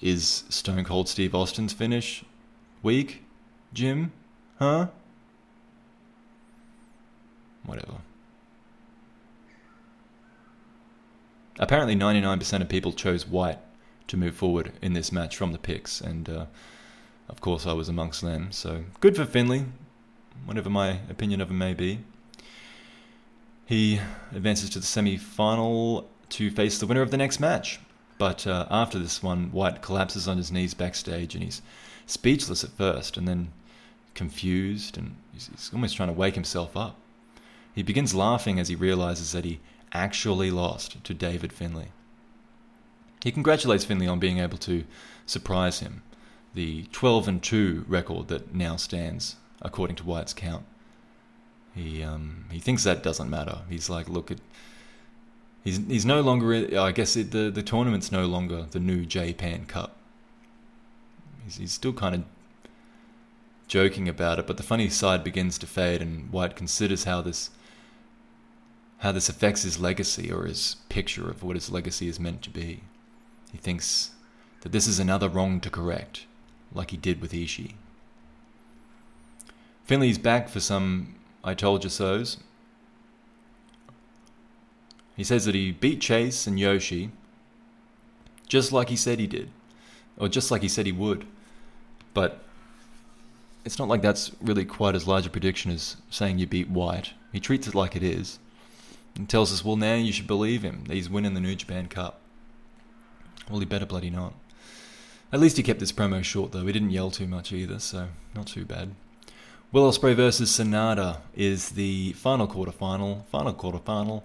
Is Stone Cold Steve Austin's finish weak, Jim? Huh? whatever. Apparently, 99% of people chose white to move forward in this match from the picks, and uh, of course, I was amongst them. So good for Finlay, whatever my opinion of him may be. He advances to the semi final to face the winner of the next match. But uh, after this one, White collapses on his knees backstage and he's speechless at first and then confused and he's, he's almost trying to wake himself up. He begins laughing as he realizes that he actually lost to David Finlay. He congratulates Finlay on being able to surprise him, the 12 and 2 record that now stands, according to White's count. He um, he thinks that doesn't matter. He's like, look, it, he's he's no longer. I guess it, the the tournament's no longer the new J-Pan Cup. He's, he's still kind of joking about it, but the funny side begins to fade, and White considers how this how this affects his legacy or his picture of what his legacy is meant to be. He thinks that this is another wrong to correct, like he did with Ishii. Finlay's back for some I told you so's. He says that he beat Chase and Yoshi just like he said he did, or just like he said he would. But it's not like that's really quite as large a prediction as saying you beat White. He treats it like it is and tells us, well, now you should believe him. He's winning the New Japan Cup. Well, he better bloody not. At least he kept this promo short, though. He didn't yell too much either, so not too bad. Will Ospreay versus Sanada is the final quarterfinal, final quarterfinal,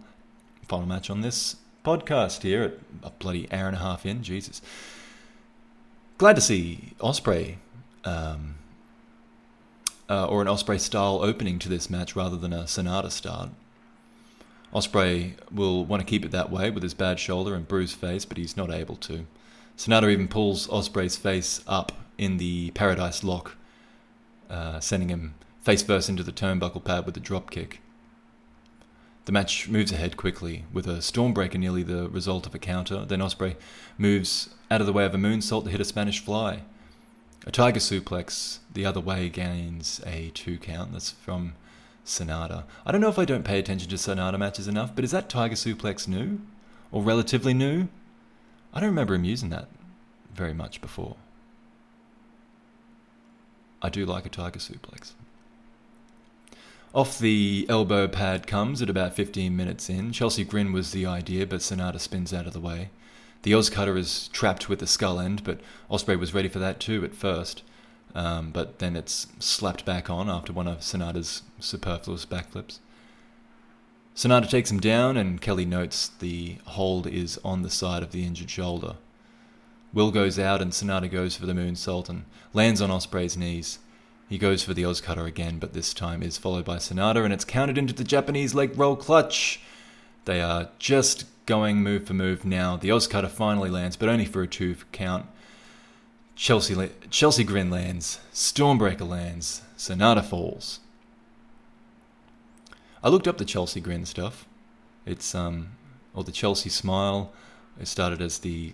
final match on this podcast here at a bloody hour and a half in. Jesus. Glad to see Ospreay, um, uh, or an Ospreay style opening to this match rather than a Sanada start. Ospreay will want to keep it that way with his bad shoulder and bruised face, but he's not able to. Sanada even pulls Ospreay's face up in the Paradise Lock, uh, sending him face first into the turnbuckle pad with a drop kick. The match moves ahead quickly, with a Stormbreaker nearly the result of a counter. Then Ospreay moves out of the way of a moonsault to hit a Spanish fly. A Tiger suplex the other way gains a two count. That's from Sanada. I don't know if I don't pay attention to Sanada matches enough, but is that Tiger Suplex new? Or relatively new? I don't remember him using that very much before. I do like a Tiger Suplex. Off the elbow pad comes at about 15 minutes in. Chelsea Grin was the idea, but Sanada spins out of the way. The OsCutter is trapped with the skull end, but Ospreay was ready for that too at first. Um, but then it's slapped back on after one of Sanada's superfluous backflips. Sanada takes him down, and Kelly notes the hold is on the side of the injured shoulder. Will goes out, and Sanada goes for the moonsault and lands on Ospreay's knees. He goes for the OsCutter again, but this time is followed by Sanada, and it's counted into the Japanese leg roll clutch. They are just going move for move now. The OsCutter finally lands, but only for a two count. Chelsea, Chelsea Grin lands, Stormbreaker lands, Sanada falls. I looked up the Chelsea Grin stuff. It's um, or the Chelsea Smile. It started as the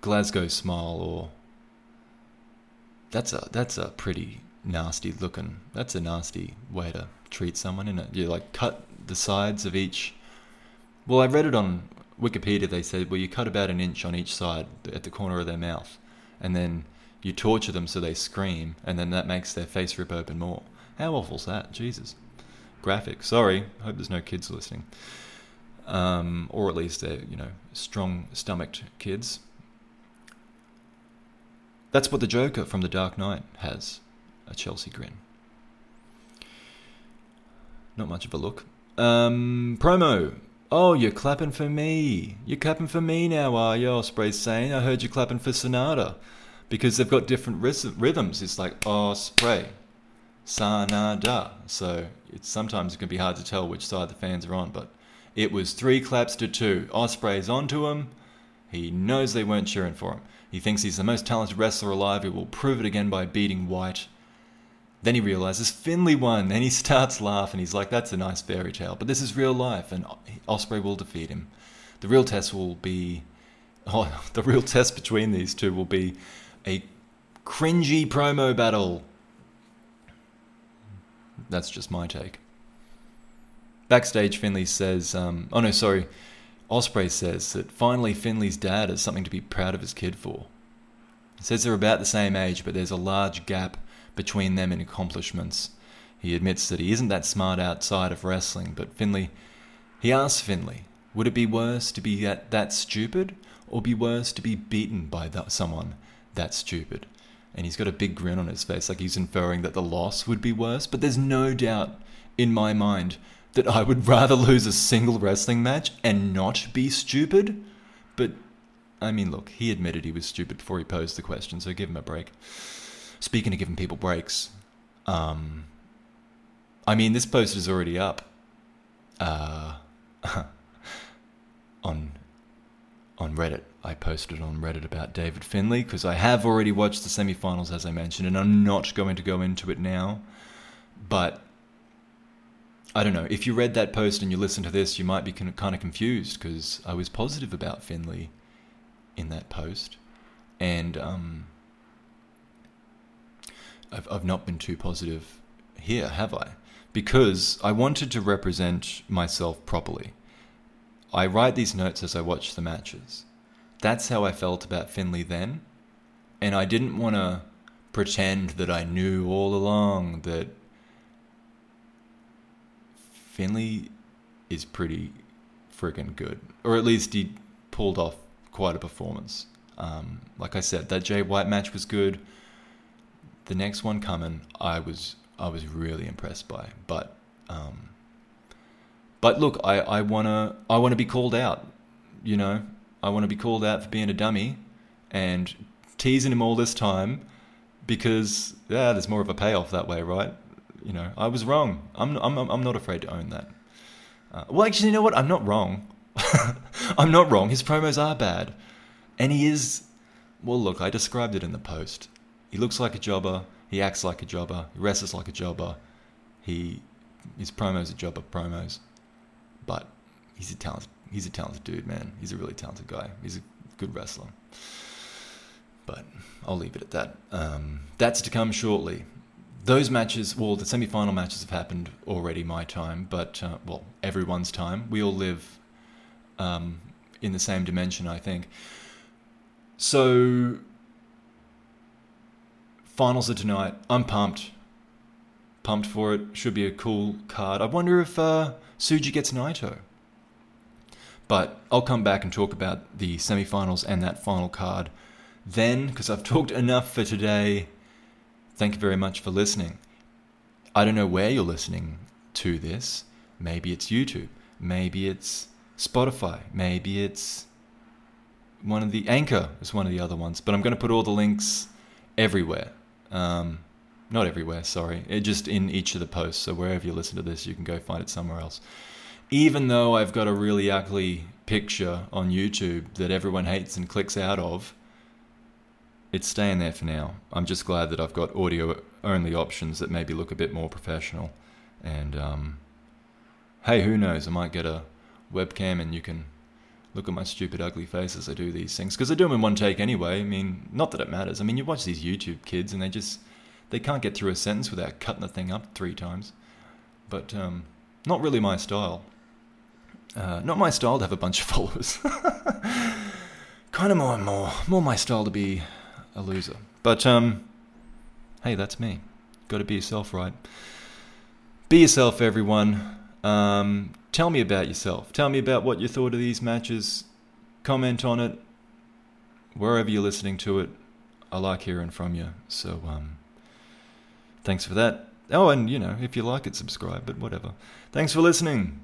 Glasgow Smile, or that's a that's a pretty nasty looking. That's a nasty way to treat someone, in it? You like cut the sides of each. Well, I read it on Wikipedia. They said, well, you cut about an inch on each side at the corner of their mouth, and then you torture them so they scream, and then that makes their face rip open more. How awful's that? Jesus. Graphic. Sorry. Hope there's no kids listening. Um, or at least they're, you know, strong stomached kids. That's what the Joker from The Dark Knight has a Chelsea grin. Not much of a look. Um, promo. Oh, you're clapping for me. You're clapping for me now, are you? Ospreay's saying. I heard you clapping for Sanada Because they've got different rhythms. It's like Ospreay, Sanada. So it's sometimes it can be hard to tell which side the fans are on. But it was three claps to two. Ospreay's onto him. He knows they weren't cheering for him. He thinks he's the most talented wrestler alive. He will prove it again by beating White. Then he realizes Finlay won, and he starts laughing. He's like, "That's a nice fairy tale," but this is real life, and Ospreay will defeat him. The real test will be, oh, the real test between these two will be a cringy promo battle. That's just my take. Backstage, Finlay says, um, "Oh no, sorry." Ospreay says that finally Finlay's dad has something to be proud of his kid for. He says they're about the same age, but there's a large gap between them in accomplishments. He admits that he isn't that smart outside of wrestling, but Finlay. he asks Finlay, would it be worse to be that, that stupid or be worse to be beaten by that, someone that stupid? And he's got a big grin on his face, like he's inferring that the loss would be worse. But there's no doubt in my mind that I would rather lose a single wrestling match and not be stupid. But, I mean, look, he admitted he was stupid before he posed the question, so give him a break speaking of giving people breaks, um, I mean, this post is already up uh, on on Reddit. I posted on Reddit about David Finlay because I have already watched the semifinals, as I mentioned, and I'm not going to go into it now. But I don't know. If you read that post and you listen to this, you might be kind of confused because I was positive about Finlay in that post, and um, I've, I've not been too positive here, have I? Because I wanted to represent myself properly. I write these notes as I watch the matches. That's how I felt about Finlay then. And I didn't want to pretend that I knew all along that Finlay is pretty freaking good. Or at least he pulled off quite a performance. Um, like I said, that Jay White match was good the next one coming, I was I was really impressed by. But um, but look, I, I wanna I wanna be called out. You know, I want to be called out for being a dummy and teasing him all this time because yeah, there's more of a payoff that way, right? You know, I was wrong. I'm I'm I'm not afraid to own that. Uh, well, actually, you know what? I'm not wrong. I'm not wrong. His promos are bad, and he is. Well, look, I described it in the post. He looks like a jobber. He acts like a jobber. He wrestles like a jobber. He his promos are jobber promos, but he's a talented he's a talented dude, man. He's a really talented guy. He's a good wrestler. But I'll leave it at that. Um, that's to come shortly. Those matches, well, the semi-final matches have happened already. My time, but uh, well, everyone's time. We all live um, in the same dimension, I think. So Finals are tonight. I'm pumped. Pumped for it. Should be a cool card. I wonder if uh, Tsuji gets Naito. But I'll come back and talk about the semi-finals and that final card then, because I've talked enough for today. Thank you very much for listening. I don't know where you're listening to this. Maybe it's YouTube. Maybe it's Spotify. Maybe it's one of the Anchor is one of the other ones. But I'm going to put all the links everywhere. Um, not everywhere, sorry. It just in each of the posts. So wherever you listen to this, you can go find it somewhere else. Even though I've got a really ugly picture on YouTube that everyone hates and clicks out of, it's staying there for now. I'm just glad that I've got audio only options that maybe look a bit more professional. And um, hey, who knows? I might get a webcam and you can look at my stupid, ugly face as I do these things because I do them in one take anyway. I mean, not that it matters. I mean, you watch these YouTube kids and they just they can't get through a sentence without cutting the thing up three times. But um, not really my style. Uh, not my style to have a bunch of followers. kind of more and more, more my style to be a loser. But um, hey, that's me. Got to be yourself, right? Be yourself, everyone. Um, tell me about yourself. Tell me about what you thought of these matches. Comment on it wherever you're listening to it. I like hearing from you. So, um, thanks for that. Oh, and you know, if you like it, subscribe, but whatever. Thanks for listening.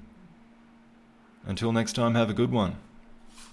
Until next time, have a good one.